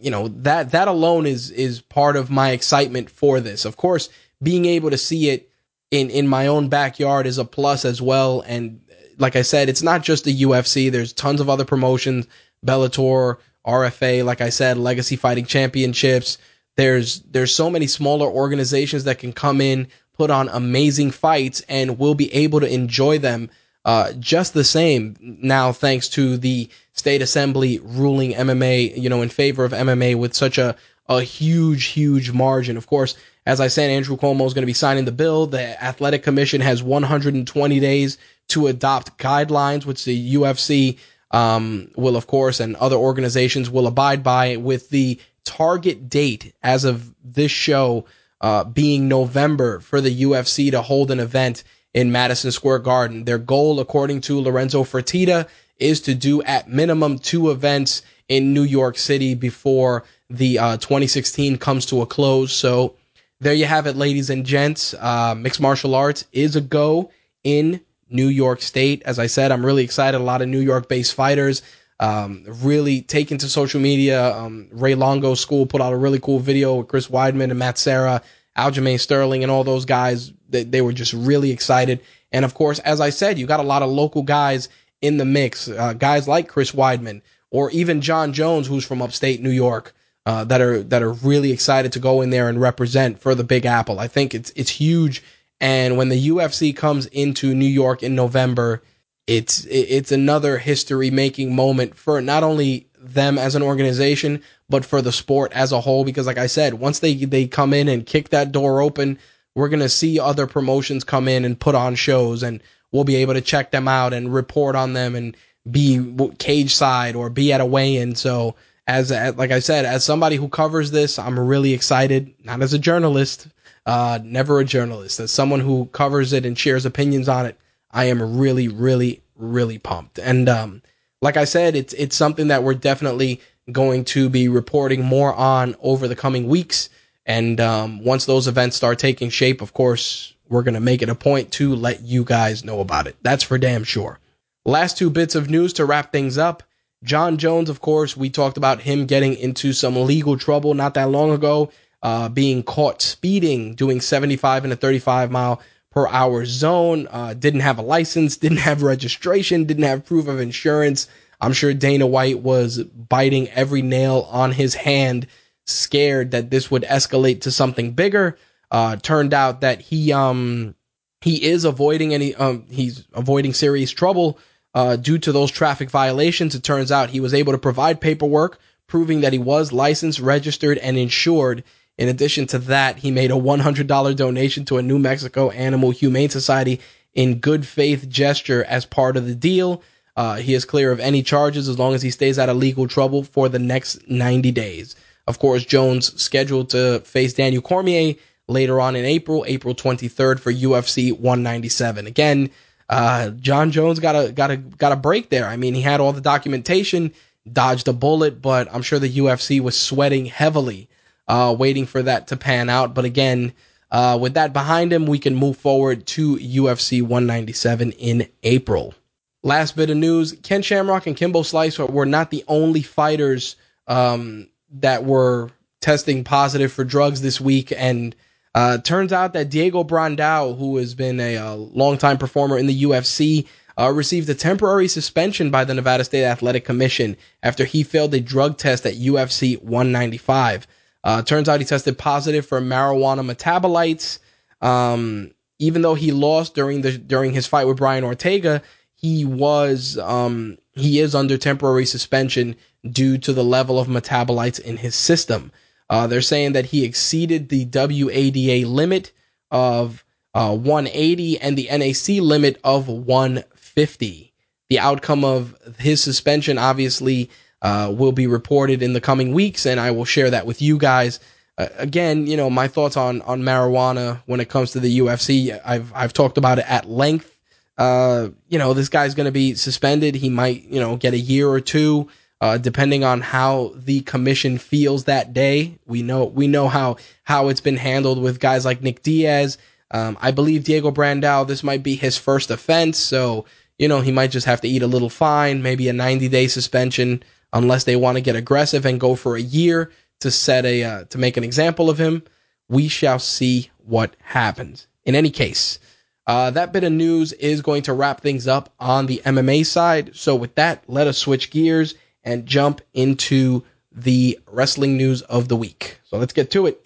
Speaker 1: You know, that, that alone is, is part of my excitement for this. Of course, being able to see it in, in my own backyard is a plus as well. And like I said, it's not just the UFC. There's tons of other promotions, Bellator, RFA, like I said, Legacy Fighting Championships. There's there's so many smaller organizations that can come in, put on amazing fights, and we'll be able to enjoy them uh, just the same. Now, thanks to the state assembly ruling MMA, you know, in favor of MMA with such a a huge, huge margin. Of course, as I said, Andrew Cuomo is going to be signing the bill. The Athletic Commission has 120 days to adopt guidelines, which the UFC um, will, of course, and other organizations will abide by with the target date as of this show uh, being November for the UFC to hold an event in Madison Square Garden. Their goal, according to Lorenzo Fertitta, is to do at minimum two events in New York City before the uh, 2016 comes to a close. So there you have it, ladies and gents. Uh, mixed martial arts is a go in New York State. As I said, I'm really excited. A lot of New York based fighters um, really taken to social media. Um, Ray Longo School put out a really cool video with Chris Weidman and Matt Serra, Aljamain Sterling, and all those guys. They, they were just really excited. And of course, as I said, you got a lot of local guys in the mix, uh, guys like Chris Weidman or even Jon Jones, who's from upstate New York. Uh, that are that are really excited to go in there and represent for the Big Apple. I think it's it's huge and when the UFC comes into New York in November, it's it's another history making moment for not only them as an organization, but for the sport as a whole. Because like I said, once they they come in and kick that door open, we're gonna see other promotions come in and put on shows, and we'll be able to check them out and report on them and be cage side or be at a weigh-in. So as, as like I said, as somebody who covers this, I'm really excited. Not as a journalist, uh, never a journalist. As someone who covers it and shares opinions on it, I am really, really, really pumped. And um, like I said, it's it's something that we're definitely going to be reporting more on over the coming weeks. And um, once those events start taking shape, of course, we're going to make it a point to let you guys know about it. That's for damn sure. Last two bits of news to wrap things up. Jon Jones, of course, we talked about him getting into some legal trouble not that long ago, uh, being caught speeding, doing 75 in a 35 mile per hour zone, uh, didn't have a license, (laughs) didn't have registration, didn't have proof of insurance. I'm sure Dana White was biting every nail on his hand, scared that this would escalate to something bigger. Uh, turned out that he um he is avoiding any um he's avoiding serious trouble uh, due to those traffic violations. It turns out he was able to provide paperwork proving that he was licensed, registered, and insured. In addition to that, he made a $100 donation to a New Mexico Animal Humane Society in good faith gesture as part of the deal. Uh, he is clear of any charges as long as he stays out of legal trouble for the next 90 days. Of course, Jones scheduled to face Daniel Cormier later on in April, April 23rd for UFC 197. Again, uh, Jon Jones got a got a got a break there. I mean, he had all the documentation, dodged a bullet, but I'm sure the UFC was sweating heavily, uh, waiting for that to pan out. But again, uh, with that behind him, we can move forward to UFC 197 in April. Last bit of news: Ken Shamrock and Kimbo Slice were not the only fighters um, that were testing positive for drugs this week, and uh, turns out that Diego Brandao, who has been a, a longtime performer in the UFC, uh, received a temporary suspension by the Nevada State Athletic Commission after he failed a drug test at UFC 195. Uh, turns out he tested positive for marijuana metabolites. Um, even though he lost during the during his fight with Brian Ortega, he was um, he is under temporary suspension due to the level of metabolites in his system. Uh, they're saying that he exceeded the WADA limit of uh, 180 and the NAC limit of 150. The outcome of his suspension obviously uh, will be reported in the coming weeks, and I will share that with you guys. Uh, again, you know my thoughts on on marijuana when it comes to the UFC. I've I've talked about it at length. Uh, you know this guy's going to be suspended. He might you know get a year or two uh, depending on how the commission feels that day. We know we know how how it's been handled with guys like Nick Diaz. Um, I believe Diego Brandao. This might be his first offense, so you know he might just have to eat a little fine, maybe a 90 day suspension, unless they want to get aggressive and go for a year to set a uh, to make an example of him. We shall see what happens. In any case. Uh, that bit of news is going to wrap things up on the MMA side. So, with that, let us switch gears and jump into the wrestling news of the week. So let's get to it.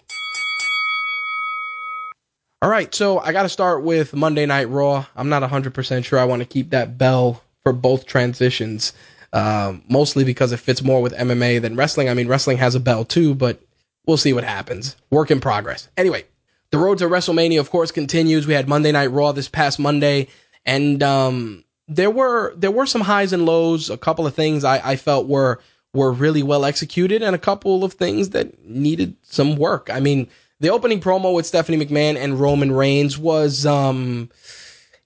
Speaker 1: All right, so I got to start with Monday Night Raw. I'm not 100% sure I want to keep that bell for both transitions, um, mostly because it fits more with MMA than wrestling. I mean, wrestling has a bell too, but we'll see what happens. Work in progress. Anyway, the road to WrestleMania, of course, continues. We had Monday Night Raw this past Monday, and um, there were there were some highs and lows. A couple of things I, I felt were were really well executed, and a couple of things that needed some work. I mean, the opening promo with Stephanie McMahon and Roman Reigns was um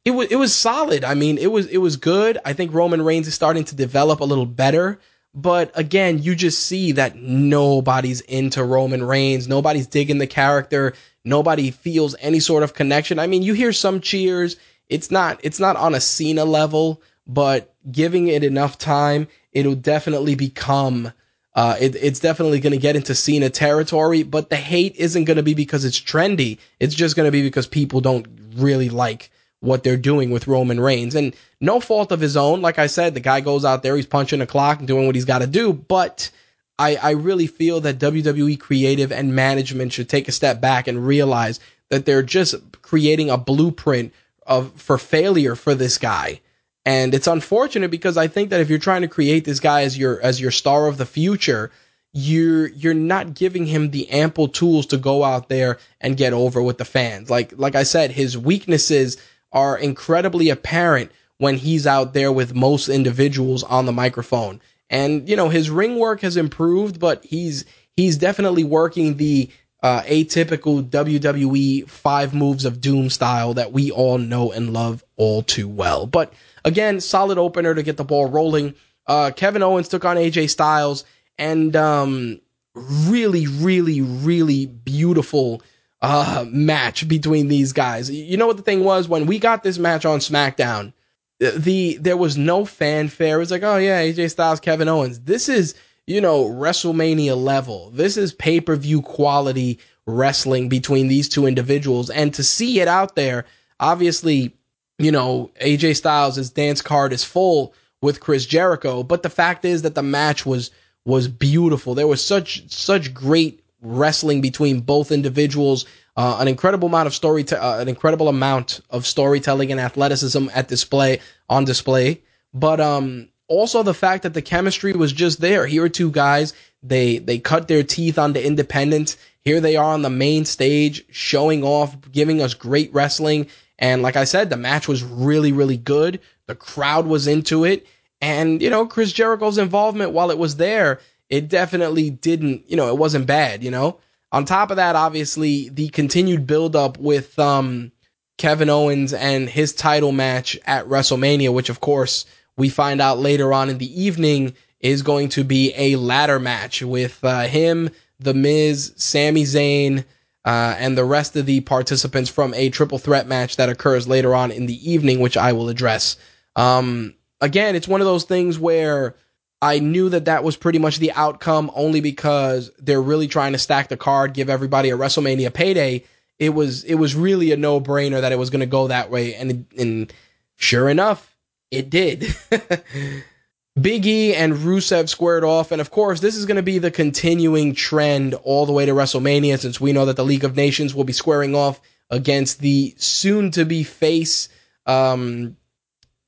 Speaker 1: it was it was solid. I mean, it was it was good. I think Roman Reigns is starting to develop a little better. But again, you just see that nobody's into Roman Reigns. Nobody's digging the character. Nobody feels any sort of connection. I mean, you hear some cheers it's not it's not on a Cena level, but giving it enough time, it'll definitely become uh, it, it's definitely going to get into Cena territory, but the hate isn't going to be because it's trendy. It's just going to be because people don't really like what they're doing with Roman Reigns. And no fault of his own. Like I said, the guy goes out there, he's punching the clock and doing what he's got to do. But I, I really feel that WWE creative and management should take a step back and realize that they're just creating a blueprint of for failure for this guy. And it's unfortunate because I think that if you're trying to create this guy as your as your star of the future, you're you're not giving him the ample tools to go out there and get over with the fans. Like like I said, his weaknesses are incredibly apparent when he's out there with most individuals on the microphone. And you know his ring work has improved, but he's he's definitely working the uh, atypical WWE five moves of doom style that we all know and love all too well. But again, solid opener to get the ball rolling. Uh, Kevin Owens took on AJ Styles and um, really, really, really beautiful uh, match between these guys. You know what the thing was when we got this match on SmackDown? The there was no fanfare. It was like, oh yeah, AJ Styles, Kevin Owens. This is you know, WrestleMania level. This is pay per view quality wrestling between these two individuals. And to see it out there, obviously, you know, AJ Styles' dance card is full with Chris Jericho, but the fact is that the match was was beautiful. There was such such great wrestling between both individuals. Uh, an incredible amount of story, uh, an incredible amount of storytelling and athleticism at display on display. But um, also the fact that the chemistry was just there. Here are two guys. They they cut their teeth on the independence. Here they are on the main stage, showing off, giving us great wrestling. And like I said, the match was really, really good. The crowd was into it. And, you know, Chris Jericho's involvement, while it was there, it definitely didn't, you know, it wasn't bad, you know? On top of that, obviously, the continued build up with um, Kevin Owens and his title match at WrestleMania, which of course we find out later on in the evening is going to be a ladder match with uh, him, The Miz, Sami Zayn, uh, and the rest of the participants from a triple threat match that occurs later on in the evening, which I will address. Um, again, it's one of those things where I knew that that was pretty much the outcome only because they're really trying to stack the card, give everybody a WrestleMania payday. It was it was really a no brainer that it was going to go that way, and and sure enough, it did. (laughs) Big E and Rusev squared off, and of course, this is going to be the continuing trend all the way to WrestleMania, since we know that the League of Nations will be squaring off against the soon-to-be face um,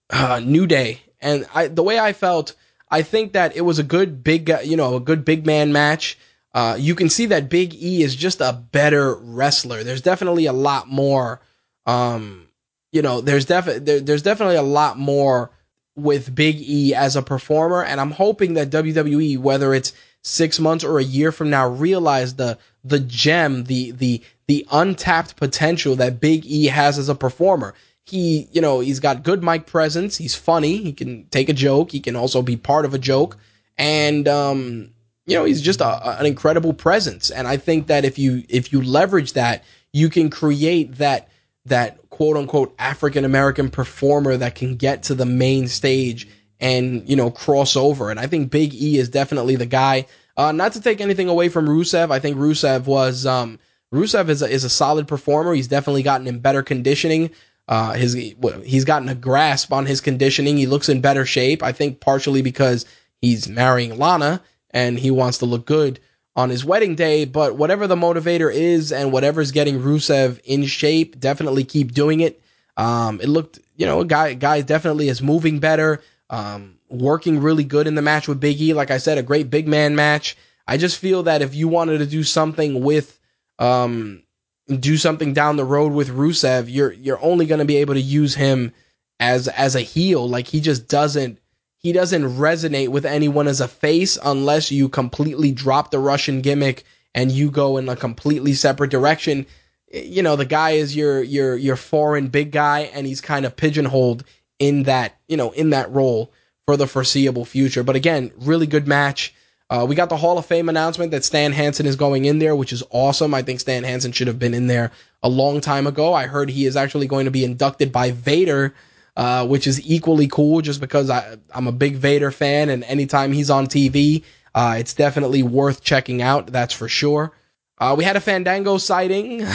Speaker 1: uh, New Day. And I, the way I felt, I think that it was a good big, you know, a good big man match. Uh, you can see that Big E is just a better wrestler. There's definitely a lot more. Um, you know, there's definitely there, there's definitely a lot more with Big E as a performer, and I'm hoping that WWE, whether it's six months or a year from now, realize the the gem, the the the untapped potential that Big E has as a performer. He, you know, he's got good mic presence. He's funny. He can take a joke. He can also be part of a joke, and um, you know, he's just a, an incredible presence. And I think that if you if you leverage that, you can create that that quote unquote African American performer that can get to the main stage and, you know, cross over. And I think Big E is definitely the guy. Uh, not to take anything away from Rusev. I think Rusev was, um, Rusev is a, is a solid performer. He's definitely gotten in better conditioning. Uh, his, he's gotten a grasp on his conditioning. He looks in better shape. I think partially because he's marrying Lana and he wants to look good on his wedding day. But whatever the motivator is and whatever's getting Rusev in shape, definitely keep doing it. Um, it looked, you know, guy guy definitely is moving better, um, working really good in the match with Big E. Like I said, a great big man match. I just feel that if you wanted to do something with, um, do something down the road with Rusev, you're you're only going to be able to use him as as a heel. Like he just doesn't he doesn't resonate with anyone as a face unless you completely drop the Russian gimmick and you go in a completely separate direction. You know, the guy is your your your foreign big guy and he's kind of pigeonholed in that, you know, in that role for the foreseeable future. But again, really good match. Uh, we got the Hall of Fame announcement that Stan Hansen is going in there, which is awesome. I think Stan Hansen should have been in there a long time ago. I heard he is actually going to be inducted by Vader uh, which is equally cool just because I, I'm a big Vader fan and anytime he's on TV, uh, it's definitely worth checking out. That's for sure. Uh, we had a Fandango sighting.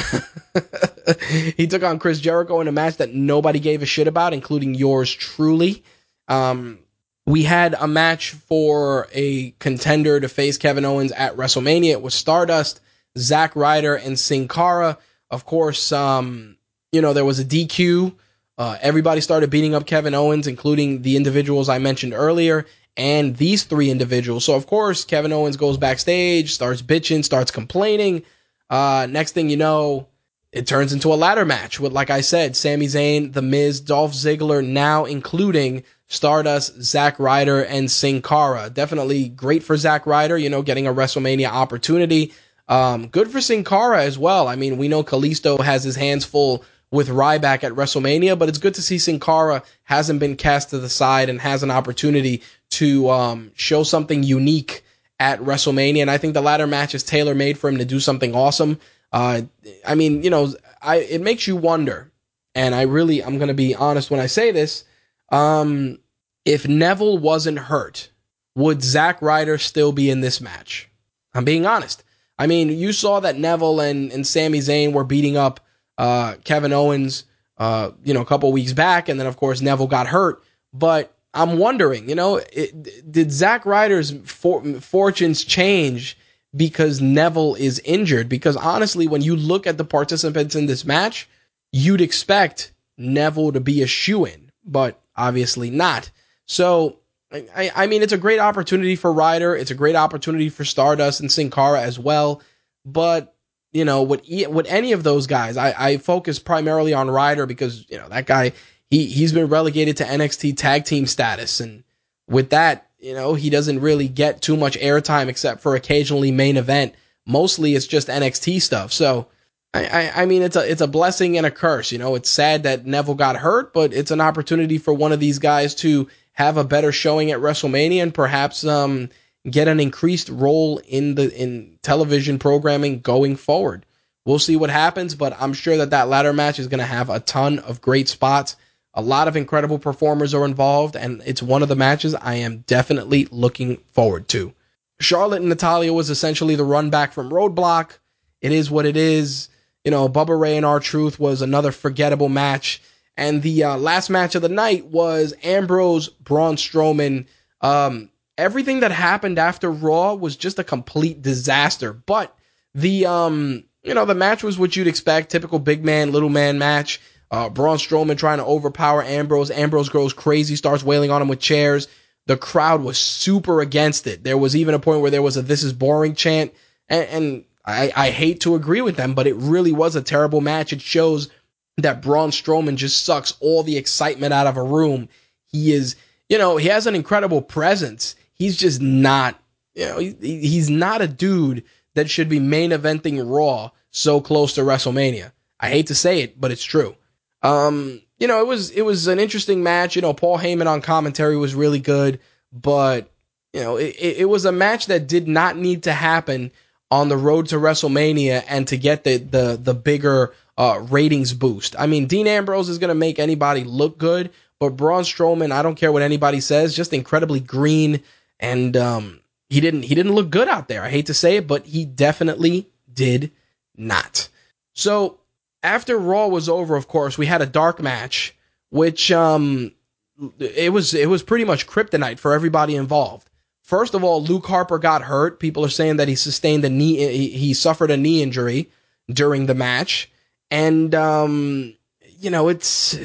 Speaker 1: (laughs) he took on Chris Jericho in a match that nobody gave a shit about, including yours truly. Um, we had a match for a contender to face Kevin Owens at WrestleMania. It was Stardust, Zack Ryder, and Sin Cara. Of course, um, you know, there was a DQ uh, everybody started beating up Kevin Owens, including the individuals I mentioned earlier, and these three individuals. So, of course, Kevin Owens goes backstage, starts bitching, starts complaining. Uh, next thing you know, it turns into a ladder match with, like I said, Sami Zayn, The Miz, Dolph Ziggler, now including Stardust, Zack Ryder, and Sin Cara. Definitely great for Zack Ryder, you know, getting a WrestleMania opportunity. Um, good for Sin Cara as well. I mean, we know Kalisto has his hands full with Ryback at WrestleMania, but it's good to see Sin Cara hasn't been cast to the side and has an opportunity to um, show something unique at WrestleMania. And I think the ladder match is tailor made for him to do something awesome. Uh, I mean, you know, I it makes you wonder, and I really I'm gonna be honest when I say this. Um, if Neville wasn't hurt, would Zack Ryder still be in this match? I'm being honest. I mean, you saw that Neville and, and Sami Zayn were beating up uh, Kevin Owens, uh, you know, a couple weeks back, and then of course Neville got hurt. But I'm wondering, you know, it, did Zack Ryder's for, fortunes change because Neville is injured. Because honestly, when you look at the participants in this match, you'd expect Neville to be a shoe in, but obviously not. So, I, I, mean, it's a great opportunity for Ryder. It's a great opportunity for Stardust and Sin Cara as well. But, you know, with, with any of those guys, I, I focus primarily on Ryder because, you know, that guy, he, he's been relegated to NXT tag team status. And with that, you know, he doesn't really get too much airtime except for occasionally main event. Mostly it's just NXT stuff. So, I, I, I mean, it's a, it's a blessing and a curse. You know, it's sad that Neville got hurt, but it's an opportunity for one of these guys to have a better showing at WrestleMania and perhaps, um, get an increased role in the, in television programming going forward. We'll see what happens, but I'm sure that that ladder match is going to have a ton of great spots. A lot of incredible performers are involved, and it's one of the matches I am definitely looking forward to. Charlotte and Natalya was essentially the run back from Roadblock. It is what it is. You know, Bubba Ray and R-Truth was another forgettable match. And the uh, last match of the night was Ambrose Braun Strowman. Um, everything that happened after Raw was just a complete disaster. But the um, you know, the match was what you'd expect, typical big man, little man match. Uh, Braun Strowman trying to overpower Ambrose. Ambrose goes crazy, starts wailing on him with chairs. The crowd was super against it. There was even a point where there was a "This is boring" chant, and, and I, I hate to agree with them, but it really was a terrible match. It shows that Braun Strowman just sucks all the excitement out of a room. He is, you know, he has an incredible presence. He's just not, you know, he, he's not a dude that should be main eventing Raw so close to WrestleMania. I hate to say it, but it's true. Um, you know, it was it was an interesting match. You know, Paul Heyman on commentary was really good, but you know, it, it was a match that did not need to happen on the road to WrestleMania and to get the the the bigger uh, ratings boost. I mean, Dean Ambrose is going to make anybody look good, but Braun Strowman, I don't care what anybody says, just incredibly green and um, he didn't he didn't look good out there. I hate to say it, but he definitely did not. So after Raw was over, of course, we had a dark match, which um it was it was pretty much kryptonite for everybody involved. First of all, Luke Harper got hurt. People are saying that he sustained a knee he, suffered a knee injury during the match. And um you know, it's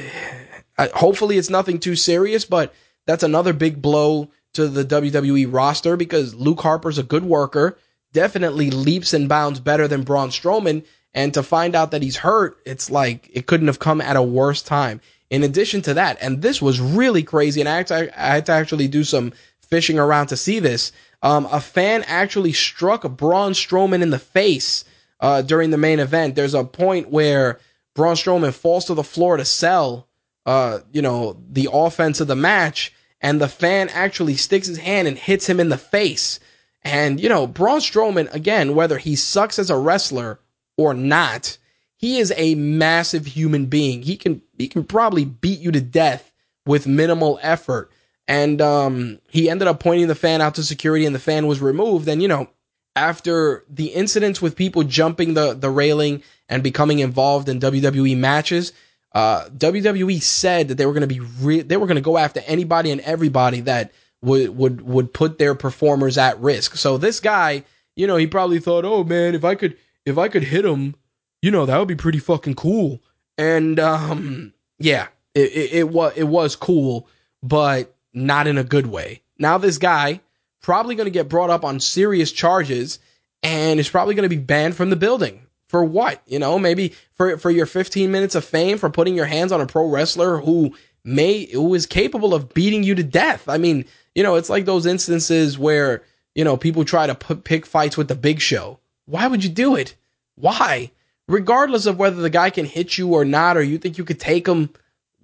Speaker 1: uh, hopefully it's nothing too serious, but that's another big blow to the WWE roster because Luke Harper's a good worker, definitely leaps and bounds better than Braun Strowman, and to find out that he's hurt, it's like it couldn't have come at a worse time. In addition to that, and this was really crazy, and I had to, I had to actually do some fishing around to see this. Um, a fan actually struck Braun Strowman in the face uh, during the main event. There's a point where Braun Strowman falls to the floor to sell, uh, you know, the offense of the match, and the fan actually sticks his hand and hits him in the face. And you know, Braun Strowman, again, whether he sucks as a wrestler or not, he is a massive human being. He can he can probably beat you to death with minimal effort. And um, he ended up pointing the fan out to security, and the fan was removed. And you know, after the incidents with people jumping the the railing and becoming involved in WWE matches, uh, WWE said that they were going to be re- they were going to go after anybody and everybody that would would would put their performers at risk. So this guy, you know, he probably thought, oh man, if I could if I could hit him, you know, that would be pretty fucking cool. And um, yeah, it, it, it was it was cool, but not in a good way. Now this guy probably going to get brought up on serious charges and is probably going to be banned from the building For what? You know, maybe for for your 15 minutes of fame for putting your hands on a pro wrestler who may who is capable of beating you to death. I mean, you know, it's like those instances where, you know, people try to put, pick fights with the big show. Why would you do it? Why? Regardless of whether the guy can hit you or not, or you think you could take him,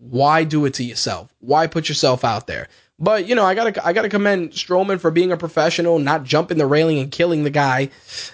Speaker 1: why do it to yourself? Why put yourself out there? But you know, I gotta I gotta commend Strowman for being a professional, not jumping the railing and killing the guy,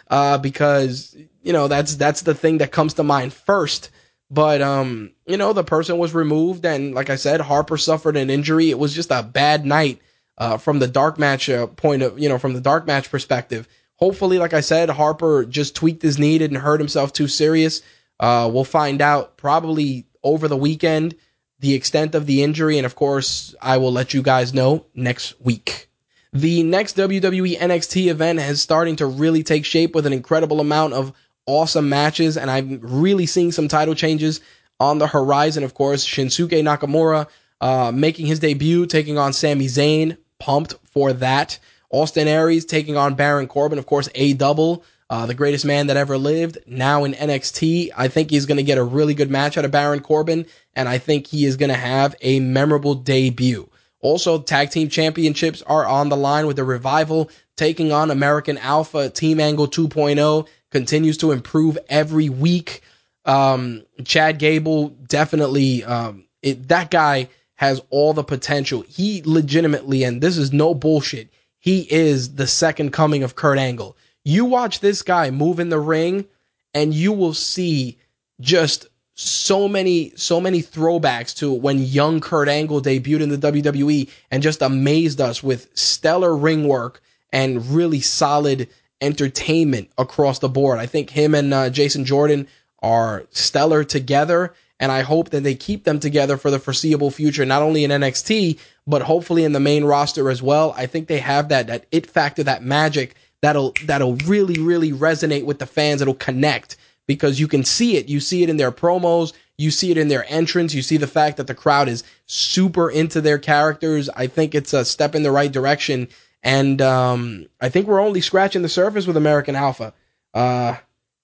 Speaker 1: uh, because you know that's that's the thing that comes to mind first. But um, you know, the person was removed, and like I said, Harper suffered an injury. It was just a bad night uh, from the dark match uh, point of you know from the dark match perspective. Hopefully, like I said, Harper just tweaked his knee, didn't hurt himself too serious. Uh, we'll find out probably over the weekend the extent of the injury, and of course, I will let you guys know next week. The next WWE NXT event is starting to really take shape with an incredible amount of awesome matches, and I'm really seeing some title changes on the horizon. Of course, Shinsuke Nakamura uh, making his debut, taking on Sami Zayn. Pumped for that. Austin Aries taking on Baron Corbin. Of course, a double. Uh, the greatest man that ever lived, now in NXT. I think he's going to get a really good match out of Baron Corbin, and I think he is going to have a memorable debut. Also, tag team championships are on the line with the revival taking on American Alpha Team Angle 2.0 continues to improve every week. Um, Chad Gable definitely, um, it, that guy has all the potential. He legitimately, and this is no bullshit, he is the second coming of Kurt Angle. You watch this guy move in the ring, and you will see just so many, so many throwbacks to when young Kurt Angle debuted in the WWE and just amazed us with stellar ring work and really solid entertainment across the board. I think him and uh, Jason Jordan are stellar together, and I hope that they keep them together for the foreseeable future, not only in NXT but hopefully in the main roster as well. I think they have that that it factor, that magic that'll that'll really really resonate with the fans. It'll connect because you can see it. You see it in their promos. You see it in their entrance. You see the fact that the crowd is super into their characters. I think it's a step in the right direction and um, I think we're only scratching the surface with American Alpha. Uh,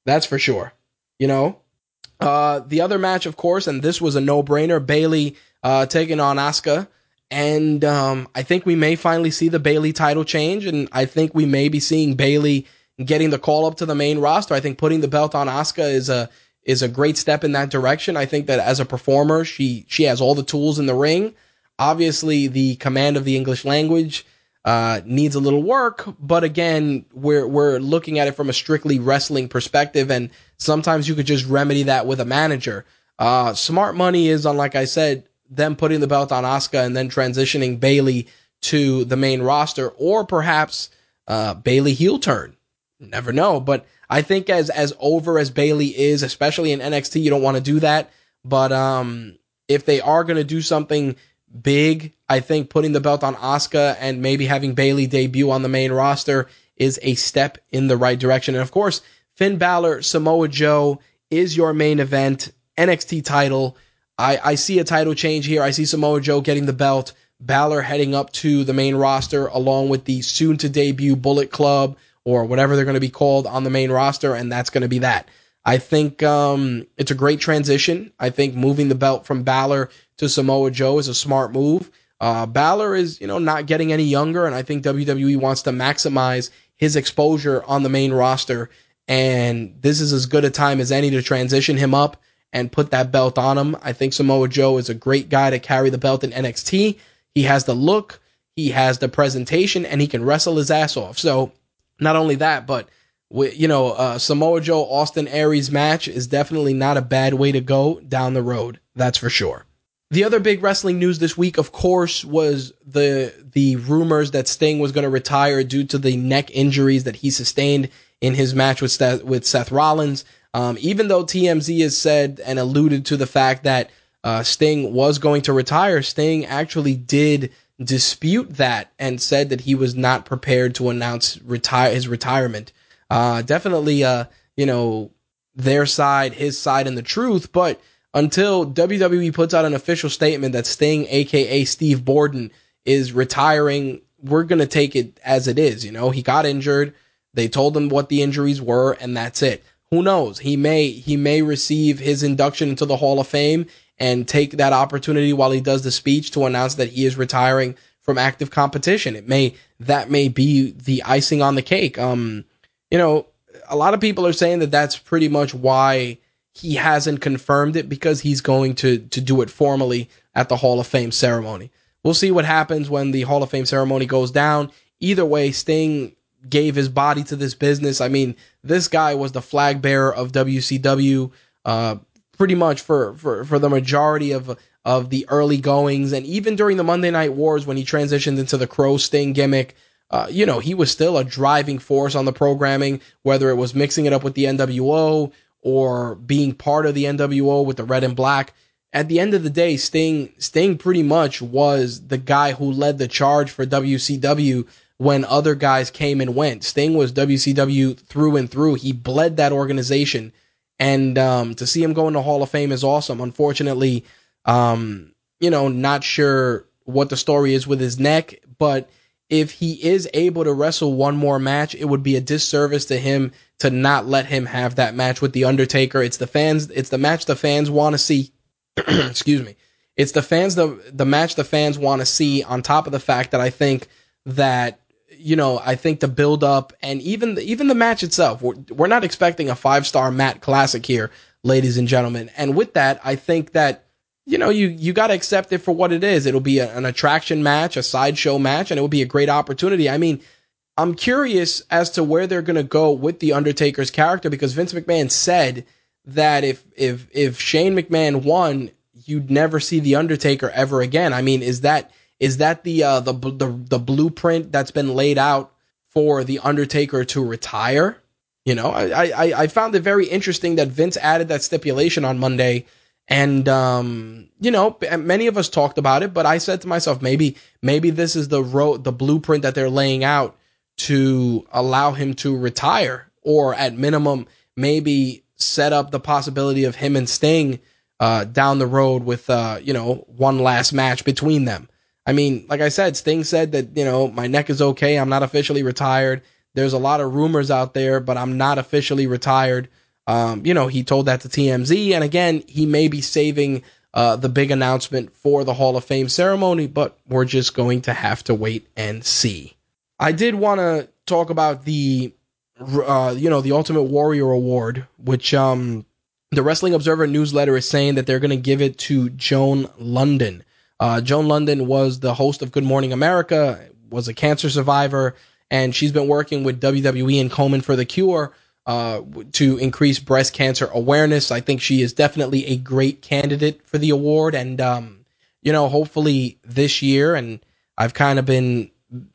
Speaker 1: that's for sure. You know, uh, the other match, of course, and this was a no-brainer: Bayley uh, taking on Asuka, and um, I think we may finally see the Bayley title change, and I think we may be seeing Bayley getting the call up to the main roster. I think putting the belt on Asuka is a is a great step in that direction. I think that as a performer, she she has all the tools in the ring. Obviously, the command of the English language uh, needs a little work, but again, we're we're looking at it from a strictly wrestling perspective, and sometimes you could just remedy that with a manager. Uh, smart money is on, like I said, them putting the belt on Asuka and then transitioning Bayley to the main roster, or perhaps uh, Bayley heel turn. Never know, but I think as as over as Bayley is, especially in NXT, you don't want to do that. But um, if they are going to do something big. I think putting the belt on Asuka and maybe having Bayley debut on the main roster is a step in the right direction. And of course, Finn Balor, Samoa Joe is your main event, NXT title. I, I see a title change here. I see Samoa Joe getting the belt, Balor heading up to the main roster along with the soon to debut Bullet Club or whatever they're going to be called on the main roster, and that's going to be that. I think um, it's a great transition. I think moving the belt from Balor to Samoa Joe is a smart move. Uh, Balor is, you know, not getting any younger, and I think WWE wants to maximize his exposure on the main roster. And this is as good a time as any to transition him up and put that belt on him. I think Samoa Joe is a great guy to carry the belt in NXT. He has the look, he has the presentation, and he can wrestle his ass off. So, not only that, but you know, uh, Samoa Joe Austin Aries match is definitely not a bad way to go down the road. That's for sure. The other big wrestling news this week, of course, was the the rumors that Sting was going to retire due to the neck injuries that he sustained in his match with Seth, with Seth Rollins. Um, even though TMZ has said and alluded to the fact that uh, Sting was going to retire, Sting actually did dispute that and said that he was not prepared to announce retire his retirement. Uh, definitely, uh, you know, their side, his side, and the truth, but until WWE puts out an official statement that Sting, aka Steve Borden, is retiring, we're going to take it as it is. You know, he got injured. They told him what the injuries were, and that's it. Who knows? He may he may receive his induction into the Hall of Fame and take that opportunity while he does the speech to announce that he is retiring from active competition. It may that may be the icing on the cake. Um, you know, a lot of people are saying that that's pretty much why he hasn't confirmed it because he's going to to do it formally at the Hall of Fame ceremony. We'll see what happens when the Hall of Fame ceremony goes down. Either way, Sting gave his body to this business. I mean, this guy was the flag bearer of WCW uh, pretty much for, for, for the majority of of the early goings, and even during the Monday Night Wars when he transitioned into the Crow Sting gimmick. Uh, you know, he was still a driving force on the programming, whether it was mixing it up with the NWO or being part of the NWO with the red and black. At the end of the day, Sting Sting pretty much was the guy who led the charge for WCW when other guys came and went. Sting was WCW through and through. He bled that organization. And um, to see him go into Hall of Fame is awesome. Unfortunately, um, you know, not sure what the story is with his neck, but if he is able to wrestle one more match, it would be a disservice to him to not let him have that match with the Undertaker. It's the fans, it's the match the fans want to see. (clears throat) Excuse me. It's the fans the the match the fans want to see on top of the fact that I think that you know, I think the build up and even the, even the match itself, we're, we're not expecting a five star Matt classic here, ladies and gentlemen. And with that, I think that you know you you got to accept it for what it is. It'll be a, an attraction match, a sideshow match, and it will be a great opportunity. I mean, I'm curious as to where they're going to go with the Undertaker's character because Vince McMahon said that if if if Shane McMahon won, you'd never see the Undertaker ever again. I mean, is that is that the uh, the the the blueprint that's been laid out for the Undertaker to retire? You know, I I, I found it very interesting that Vince added that stipulation on Monday, and um, you know, many of us talked about it, but I said to myself, maybe maybe this is the the blueprint that they're laying out to allow him to retire, or at minimum, maybe set up the possibility of him and Sting uh, down the road with uh, you know one last match between them. I mean, like I said, Sting said that, you know, my neck is okay. I'm not officially retired. There's a lot of rumors out there, but I'm not officially retired. Um, you know, he told that to TMZ. And again, he may be saving uh, the big announcement for the Hall of Fame ceremony, but we're just going to have to wait and see. I did want to talk about the, uh, you know, the Ultimate Warrior Award, which um, the Wrestling Observer newsletter is saying that they're going to give it to Joan Lunden. Uh, Joan Lunden was the host of Good Morning America, was a cancer survivor, and she's been working with WWE and Komen for the Cure uh, to increase breast cancer awareness. I think she is definitely a great candidate for the award, and um, you know, hopefully this year, and I've kind of been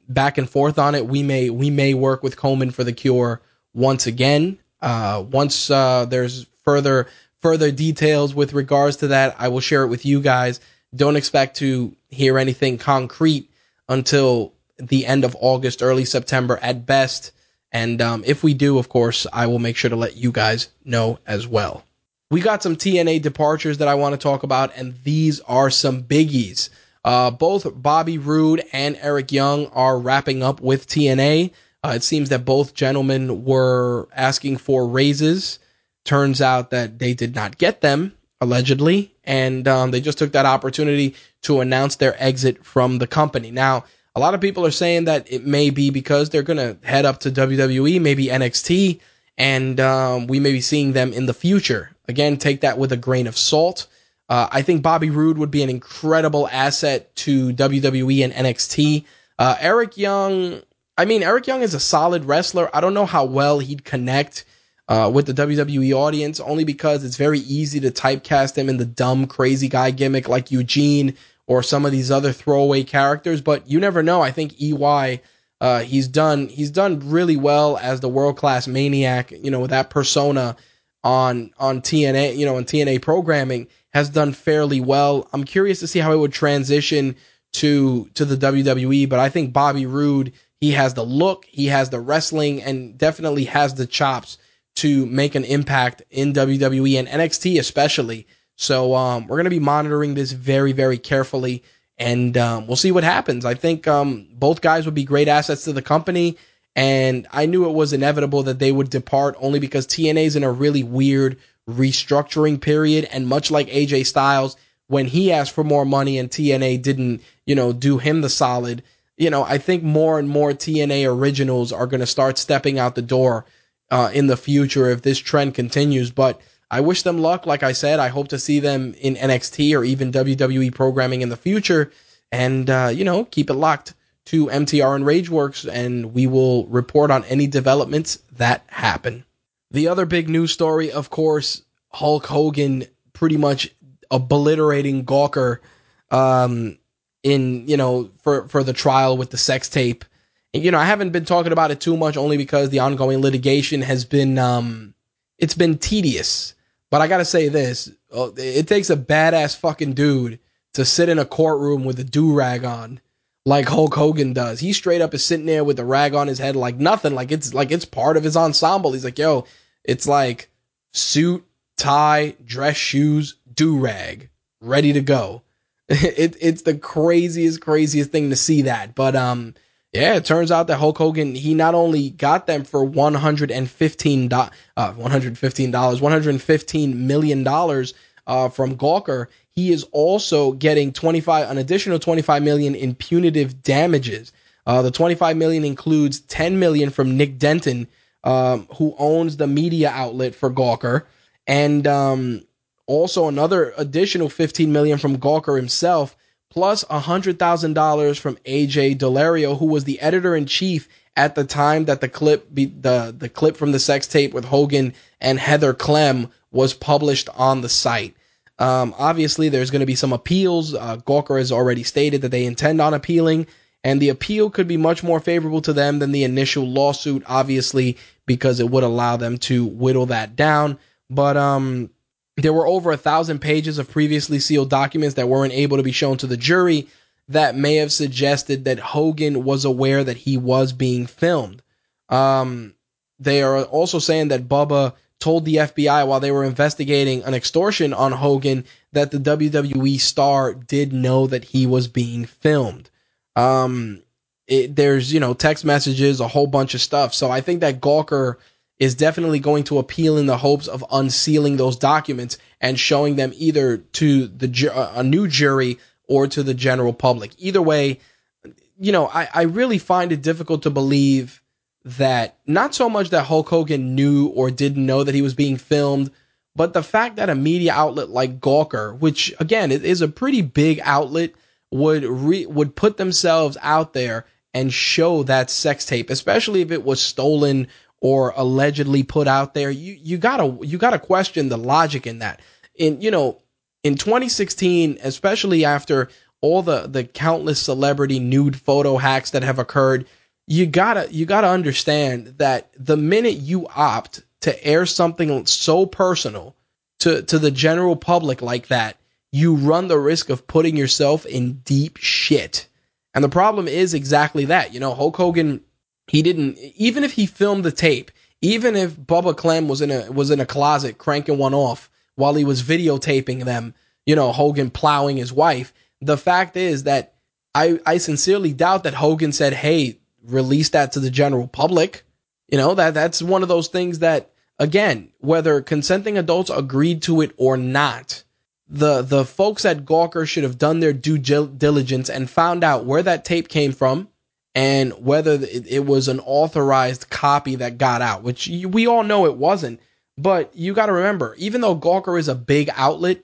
Speaker 1: back and forth on it. We may we may work with Komen for the Cure once again. Uh, once uh, there's further further details with regards to that, I will share it with you guys. Don't expect to hear anything concrete until the end of August, early September at best. And um, if we do, of course, I will make sure to let you guys know as well. We got some TNA departures that I want to talk about, and these are some biggies. Uh, both Bobby Roode and Eric Young are wrapping up with TNA. Uh, it seems that both gentlemen were asking for raises. Turns out that they did not get them allegedly, and um, they just took that opportunity to announce their exit from the company. Now, a lot of people are saying that it may be because they're going to head up to WWE, maybe NXT, and um, we may be seeing them in the future. Again, take that with a grain of salt. Uh, I think Bobby Roode would be an incredible asset to WWE and NXT. Uh, Eric Young, I mean, Eric Young is a solid wrestler. I don't know how well he'd connect uh, with the WWE audience, only because it's very easy to typecast him in the dumb, crazy guy gimmick like Eugene or some of these other throwaway characters. But you never know. I think EY, uh, he's done he's done really well as the world class maniac. You know, with that persona on on TNA, you know, on TNA programming has done fairly well. I'm curious to see how it would transition to to the WWE, but I think Bobby Roode, he has the look, he has the wrestling, and definitely has the chops to make an impact in WWE and NXT especially. So um, we're going to be monitoring this very, very carefully, and um, we'll see what happens. I think um, both guys would be great assets to the company, And I knew it was inevitable that they would depart only because TNA's in a really weird restructuring period. And much like AJ Styles, when he asked for more money and TNA didn't, you know, do him the solid, you know, I think more and more TNA originals are going to start stepping out the door uh, in the future if this trend continues. But I wish them luck. Like I said, I hope to see them in NXT or even WWE programming in the future. And, uh, you know, keep it locked to MTR and Rageworks, and we will report on any developments that happen. The other big news story, of course, Hulk Hogan pretty much obliterating Gawker um, in, you know, for, for the trial with the sex tape. You know, I haven't been talking about it too much only because the ongoing litigation has been, um, it's been tedious. But I gotta say this, uh, it takes a badass fucking dude to sit in a courtroom with a do rag on, like Hulk Hogan does. He straight up is sitting there with the rag on his head, like nothing, like it's like it's part of his ensemble. He's like, yo, it's like suit, tie, dress shoes, do rag, ready to go. (laughs) it it's the craziest, craziest thing to see that. But um, yeah, it turns out that Hulk Hogan he not only got them for one hundred and fifteen uh, one hundred fifteen dollars, one hundred fifteen million dollars uh, from Gawker. He is also getting twenty five an additional twenty five million in punitive damages. Uh, the twenty five million includes ten million from Nick Denton, um, who owns the media outlet for Gawker, and um, also another additional fifteen million from Gawker himself plus $100,000 from AJ Daulerio, who was the editor in chief at the time that the clip be, the the clip from the sex tape with Hogan and Heather Clem was published on the site. Um, obviously, there's going to be some appeals. Uh, Gawker has already stated that they intend on appealing, and the appeal could be much more favorable to them than the initial lawsuit, obviously, because it would allow them to whittle that down. But um, there were over a thousand pages of previously sealed documents that weren't able to be shown to the jury that may have suggested that Hogan was aware that he was being filmed. Um, they are also saying that Bubba told the FBI while they were investigating an extortion on Hogan that the WWE star did know that he was being filmed. Um, it, there's, you know, text messages, a whole bunch of stuff. So I think that Gawker is definitely going to appeal in the hopes of unsealing those documents and showing them either to the a new jury or to the general public. Either way, you know, I, I really find it difficult to believe that not so much that Hulk Hogan knew or didn't know that he was being filmed, but the fact that a media outlet like Gawker, which again is a pretty big outlet, would re- would put themselves out there and show that sex tape, especially if it was stolen or allegedly put out there, you you gotta you gotta question the logic in that. In you know, in 2016, especially after all the the countless celebrity nude photo hacks that have occurred, you gotta you gotta understand that the minute you opt to air something so personal to to the general public like that, you run the risk of putting yourself in deep shit. And the problem is exactly that. You know, Hulk Hogan he didn't even if he filmed the tape, even if Bubba Clem was in a was in a closet cranking one off while he was videotaping them, you know, Hogan plowing his wife. The fact is that I I sincerely doubt that Hogan said, "Hey, release that to the general public." You know, that that's one of those things that again, whether consenting adults agreed to it or not, the the folks at Gawker should have done their due diligence and found out where that tape came from and whether it was an authorized copy that got out, which we all know it wasn't. But you got to remember, even though Gawker is a big outlet,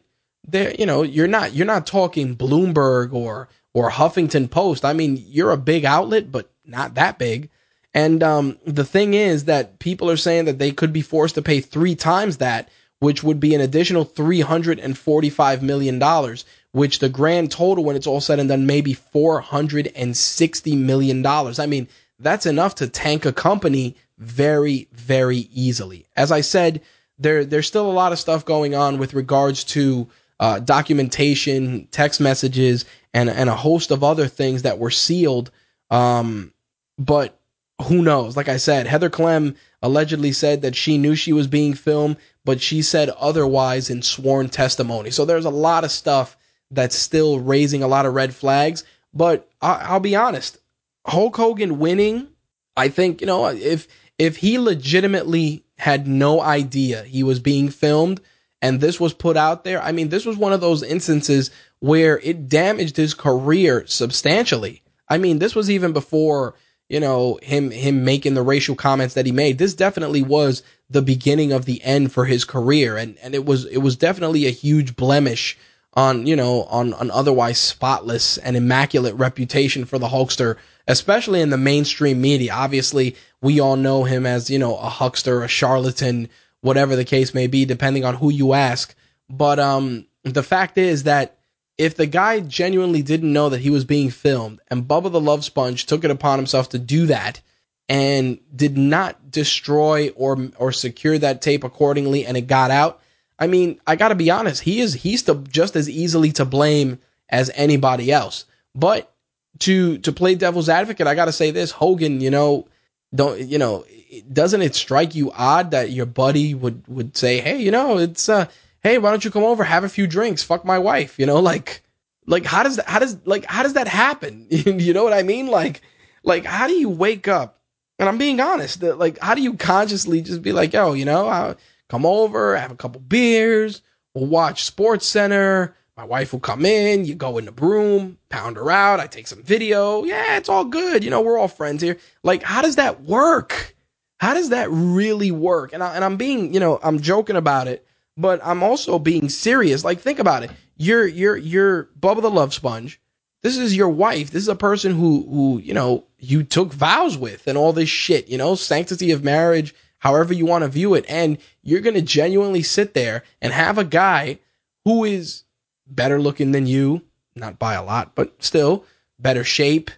Speaker 1: there, you know, you're not you're not talking Bloomberg or or Huffington Post. I mean, you're a big outlet, but not that big. And um, the thing is that people are saying that they could be forced to pay three times that, which would be an additional three hundred and forty-five million dollars, which the grand total when it's all said and done may be $460 million. I mean, that's enough to tank a company very, very easily. As I said, there, there's still a lot of stuff going on with regards to uh, documentation, text messages, and, and a host of other things that were sealed. Um, but who knows? Like I said, Heather Clem allegedly said that she knew she was being filmed, but she said otherwise in sworn testimony. So there's a lot of stuff that's still raising a lot of red flags. But I, will be honest, Hulk Hogan winning I think, you know, if if he legitimately had no idea he was being filmed and this was put out there, I mean, this was one of those instances where it damaged his career substantially. I mean, this was even before, you know, him him making the racial comments that he made. This definitely was the beginning of the end for his career and and it was it was definitely a huge blemish on, you know, on an otherwise spotless and immaculate reputation for the Hulkster, especially in the mainstream media. Obviously, we all know him as, you know, a huckster, a charlatan, whatever the case may be, depending on who you ask. But um, the fact is that if the guy genuinely didn't know that he was being filmed and Bubba the Love Sponge took it upon himself to do that and did not destroy or or secure that tape accordingly and it got out, I mean, I got to be honest, he is he's the, just as easily to blame as anybody else. But to to play devil's advocate, I got to say this, Hogan, you know, don't you know, doesn't it strike you odd that your buddy would would say, "Hey, you know, it's uh hey, why don't you come over, have a few drinks, fuck my wife," you know, (laughs) like like how does that how does like how does that happen? (laughs) you know what I mean? Like like how do you wake up? And I'm being honest, like how do you consciously just be like, "Yo, you know, I, come over, have a couple beers, we'll watch Sports Center. My wife will come in, you go in the broom, pound her out, I take some video. Yeah, it's all good. You know, we're all friends here. Like, how does that work? How does that really work? And, I, and I'm being, you know, I'm joking about it, but I'm also being serious. Like, think about it. You're, you're, you're Bubba the Love Sponge. This is your wife. This is a person who, who, you know, you took vows with and all this shit, you know, sanctity of marriage, however you want to view it. And you're going to genuinely sit there and have a guy who is better looking than you, not by a lot, but still better shape,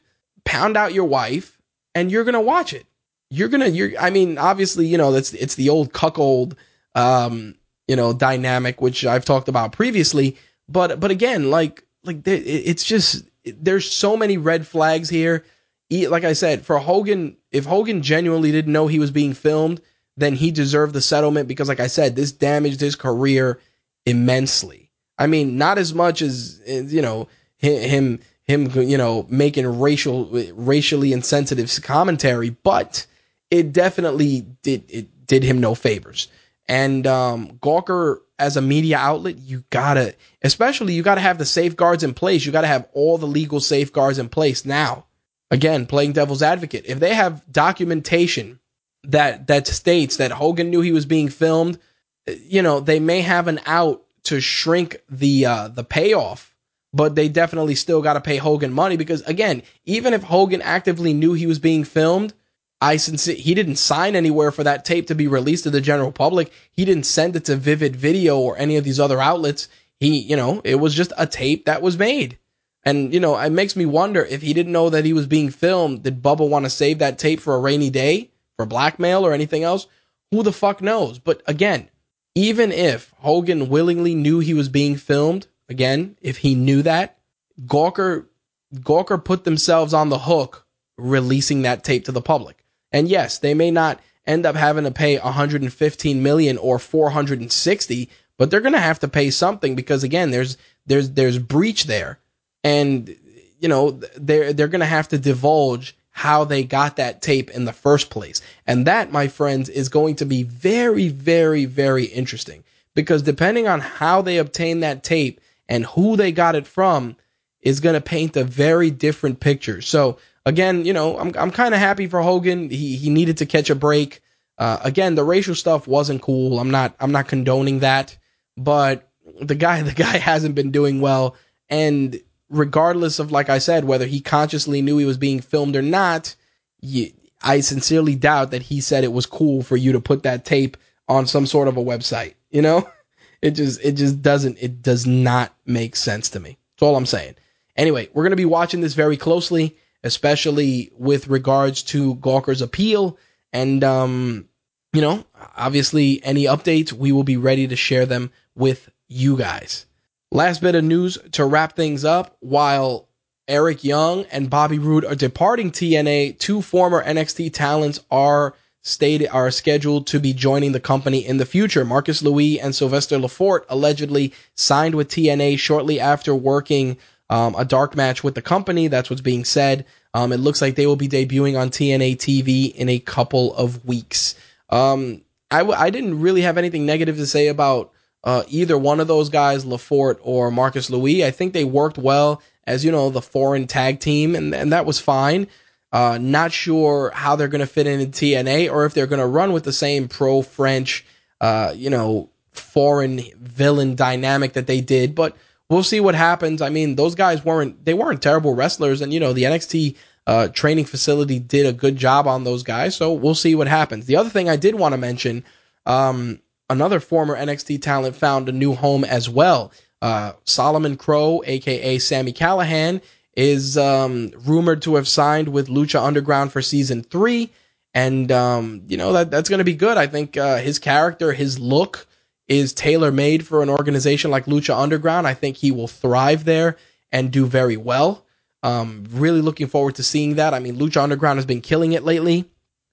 Speaker 1: pound out your wife, and you're going to watch it. You're going to, you're, I mean, obviously, you know, that's, it's the old cuckold, um, you know, dynamic, which I've talked about previously. But, but again, like, like it's just, there's so many red flags here. Like I said, for Hogan, if Hogan genuinely didn't know he was being filmed, then he deserved the settlement because, like I said, this damaged his career immensely. I mean, not as much as you know him him you know making racial racially insensitive commentary, but it definitely did it did him no favors. And um, Gawker as a media outlet, you gotta, especially you gotta have the safeguards in place. You gotta have all the legal safeguards in place now. Again, playing devil's advocate. If they have documentation that that states that Hogan knew he was being filmed, you know, they may have an out to shrink the uh, the payoff, but they definitely still got to pay Hogan money because again, even if Hogan actively knew he was being filmed, I sincere he didn't sign anywhere for that tape to be released to the general public. He didn't send it to Vivid Video or any of these other outlets. He, you know, it was just a tape that was made. And, you know, it makes me wonder if he didn't know that he was being filmed, did Bubba want to save that tape for a rainy day? For blackmail or anything else, who the fuck knows? But again, even if Hogan willingly knew he was being filmed, again, if he knew that, Gawker Gawker put themselves on the hook releasing that tape to the public. And yes, they may not end up having to pay 115 million or 460, but they're going to have to pay something because again, there's there's there's breach there. And you know, they're they're going to have to divulge how they got that tape in the first place. And that, my friends, is going to be very, very, very interesting because depending on how they obtain that tape and who they got it from is going to paint a very different picture. So again, you know, I'm, I'm kind of happy for Hogan. He, he needed to catch a break. Uh, again, the racial stuff wasn't cool. I'm not, I'm not condoning that, but the guy, (laughs) the guy hasn't been doing well. And regardless of, like I said, whether he consciously knew he was being filmed or not, you, I sincerely doubt that he said it was cool for you to put that tape on some sort of a website. You know, (laughs) it just, it just doesn't, it does not make sense to me. That's all I'm saying. Anyway, we're to be watching this very closely, especially with regards to Gawker's appeal. And, um, you know, obviously any updates, we will be ready to share them with you guys. Last bit of news to wrap things up. While Eric Young and Bobby Roode are departing TNA, two former NXT talents are stated are scheduled to be joining the company in the future. Marcus Louis and Sylvester Lefort allegedly signed with TNA shortly after working um, a dark match with the company. That's what's being said. Um, it looks like they will be debuting on TNA TV in a couple of weeks. Um, I w- I didn't really have anything negative to say about uh, either one of those guys, Lefort or Marcus Louis. I think they worked well as you know the foreign tag team, and and that was fine. Uh, not sure how they're going to fit in in TNA or if they're going to run with the same pro French, uh, you know, foreign villain dynamic that they did, but we'll see what happens. I mean, those guys weren't they weren't terrible wrestlers, and you know the NXT uh, training facility did a good job on those guys. So we'll see what happens. The other thing I did want to mention, um, another former NXT talent found a new home as well. Uh, Solomon Crowe, aka Sami Callihan, is um, rumored to have signed with Lucha Underground for season three. And um, you know that that's going to be good. I think uh, his character, his look, is tailor made for an organization like Lucha Underground. I think he will thrive there and do very well. Um, really looking forward to seeing that. I mean, Lucha Underground has been killing it lately.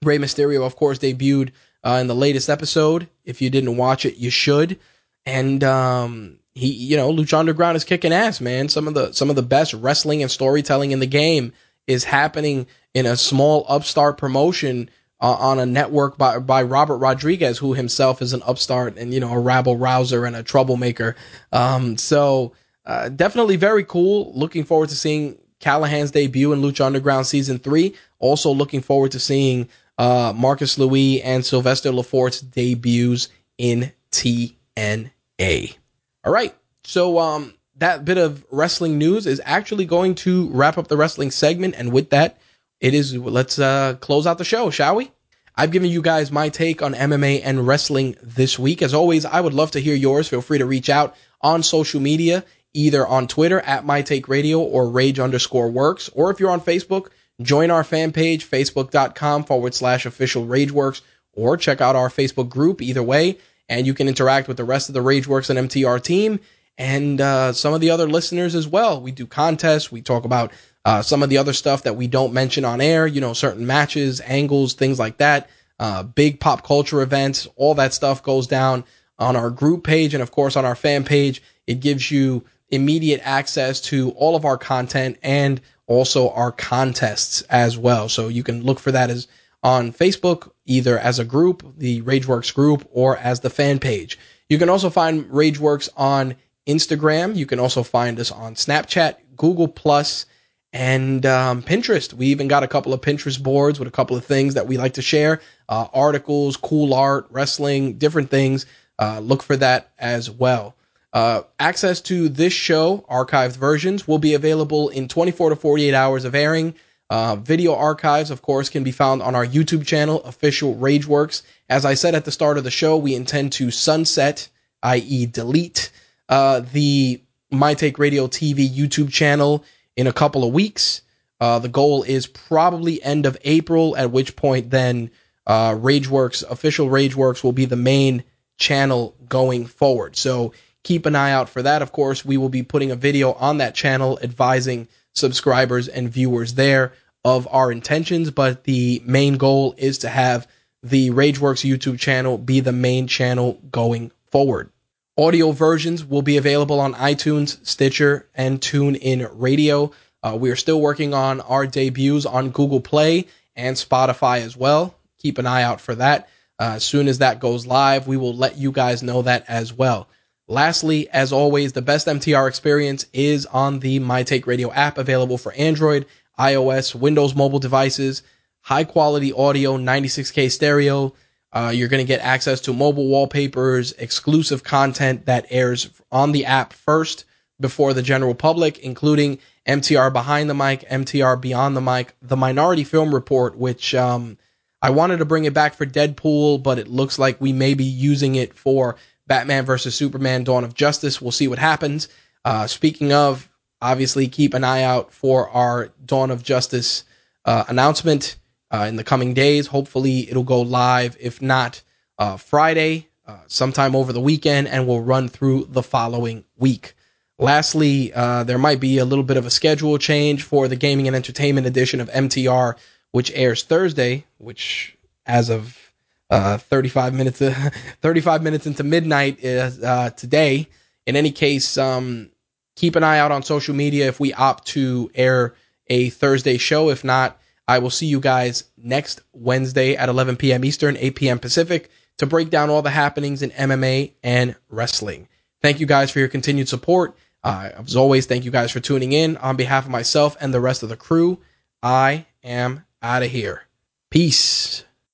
Speaker 1: Rey Mysterio, of course, debuted uh, in the latest episode. If you didn't watch it, you should. And um, he, you know, Lucha Underground is kicking ass, man. Some of the some of the best wrestling and storytelling in the game is happening in a small upstart promotion uh, on a network by by Robert Rodriguez, who himself is an upstart and you know a rabble rouser and a troublemaker. Um, so uh, definitely very cool. Looking forward to seeing Callihan's debut in Lucha Underground season three. Also looking forward to seeing uh, Marcus Louis and Sylvester Lefort's debuts in TNA. All right, so um, that bit of wrestling news is actually going to wrap up the wrestling segment, and with that, it is let's uh, close out the show, shall we? I've given you guys my take on MMA and wrestling this week. As always, I would love to hear yours. Feel free to reach out on social media either on Twitter at My Take Radio or Rage underscore Works, or if you're on Facebook, join our fan page, facebook.com forward slash official Rageworks, or check out our Facebook group, either way, and you can interact with the rest of the Rageworks and MTR team and uh, some of the other listeners as well. We do contests, we talk about uh, some of the other stuff that we don't mention on air, you know, certain matches, angles, things like that, uh, big pop culture events, all that stuff goes down on our group page and, of course, on our fan page. It gives you immediate access to all of our content and also our contests as well. So you can look for that as on Facebook, either as a group, the Rageworks group, or as the fan page. You can also find Rageworks on Instagram. You can also find us on Snapchat, Google Plus, and um, Pinterest. We even got a couple of Pinterest boards with a couple of things that we like to share, uh, articles, cool art, wrestling, different things. Uh, look for that as well. Uh, access to this show, archived versions, will be available in 24 to 48 hours of airing. Uh, video archives, of course, can be found on our YouTube channel, Official Rageworks. As I said at the start of the show, we intend to sunset, i.e., delete, uh, the My Take Radio TV YouTube channel in a couple of weeks. Uh, the goal is probably end of April, at which point then uh, Rageworks, official Rageworks, will be the main channel going forward. So keep an eye out for that. Of course, we will be putting a video on that channel advising subscribers and viewers there of our intentions, but the main goal is to have the Rageworks YouTube channel be the main channel going forward. Audio versions will be available on iTunes, Stitcher, and TuneIn Radio. Uh, we are still working on our debuts on Google Play and Spotify as well. Keep an eye out for that. Uh, as soon as that goes live, we will let you guys know that as well. Lastly, as always, the best MTR experience is on the My Take Radio app available for Android, iOS, Windows mobile devices. High quality audio, 96K stereo. Uh, you're going to get access to mobile wallpapers, exclusive content that airs on the app first before the general public, including MTR Behind the Mic, MTR Beyond the Mic, the Minority Film Report, which um, I wanted to bring it back for Deadpool, but it looks like we may be using it for Batman versus Superman Dawn of Justice. We'll see what happens. Uh, speaking of, obviously, keep an eye out for our Dawn of Justice uh, announcement uh, in the coming days. Hopefully, it'll go live, if not uh, Friday, uh, sometime over the weekend, and we'll run through the following week. Lastly, uh, there might be a little bit of a schedule change for the gaming and entertainment edition of MTR, which airs Thursday, which as of uh, 35 minutes, uh, (laughs) 35 minutes into midnight uh, today. In any case, um, keep an eye out on social media if we opt to air a Thursday show. If not, I will see you guys next Wednesday at 11 p.m. Eastern, 8 p.m. Pacific to break down all the happenings in MMA and wrestling. Thank you guys for your continued support. Uh, as always, thank you guys for tuning in. On behalf of myself and the rest of the crew, I am out of here. Peace.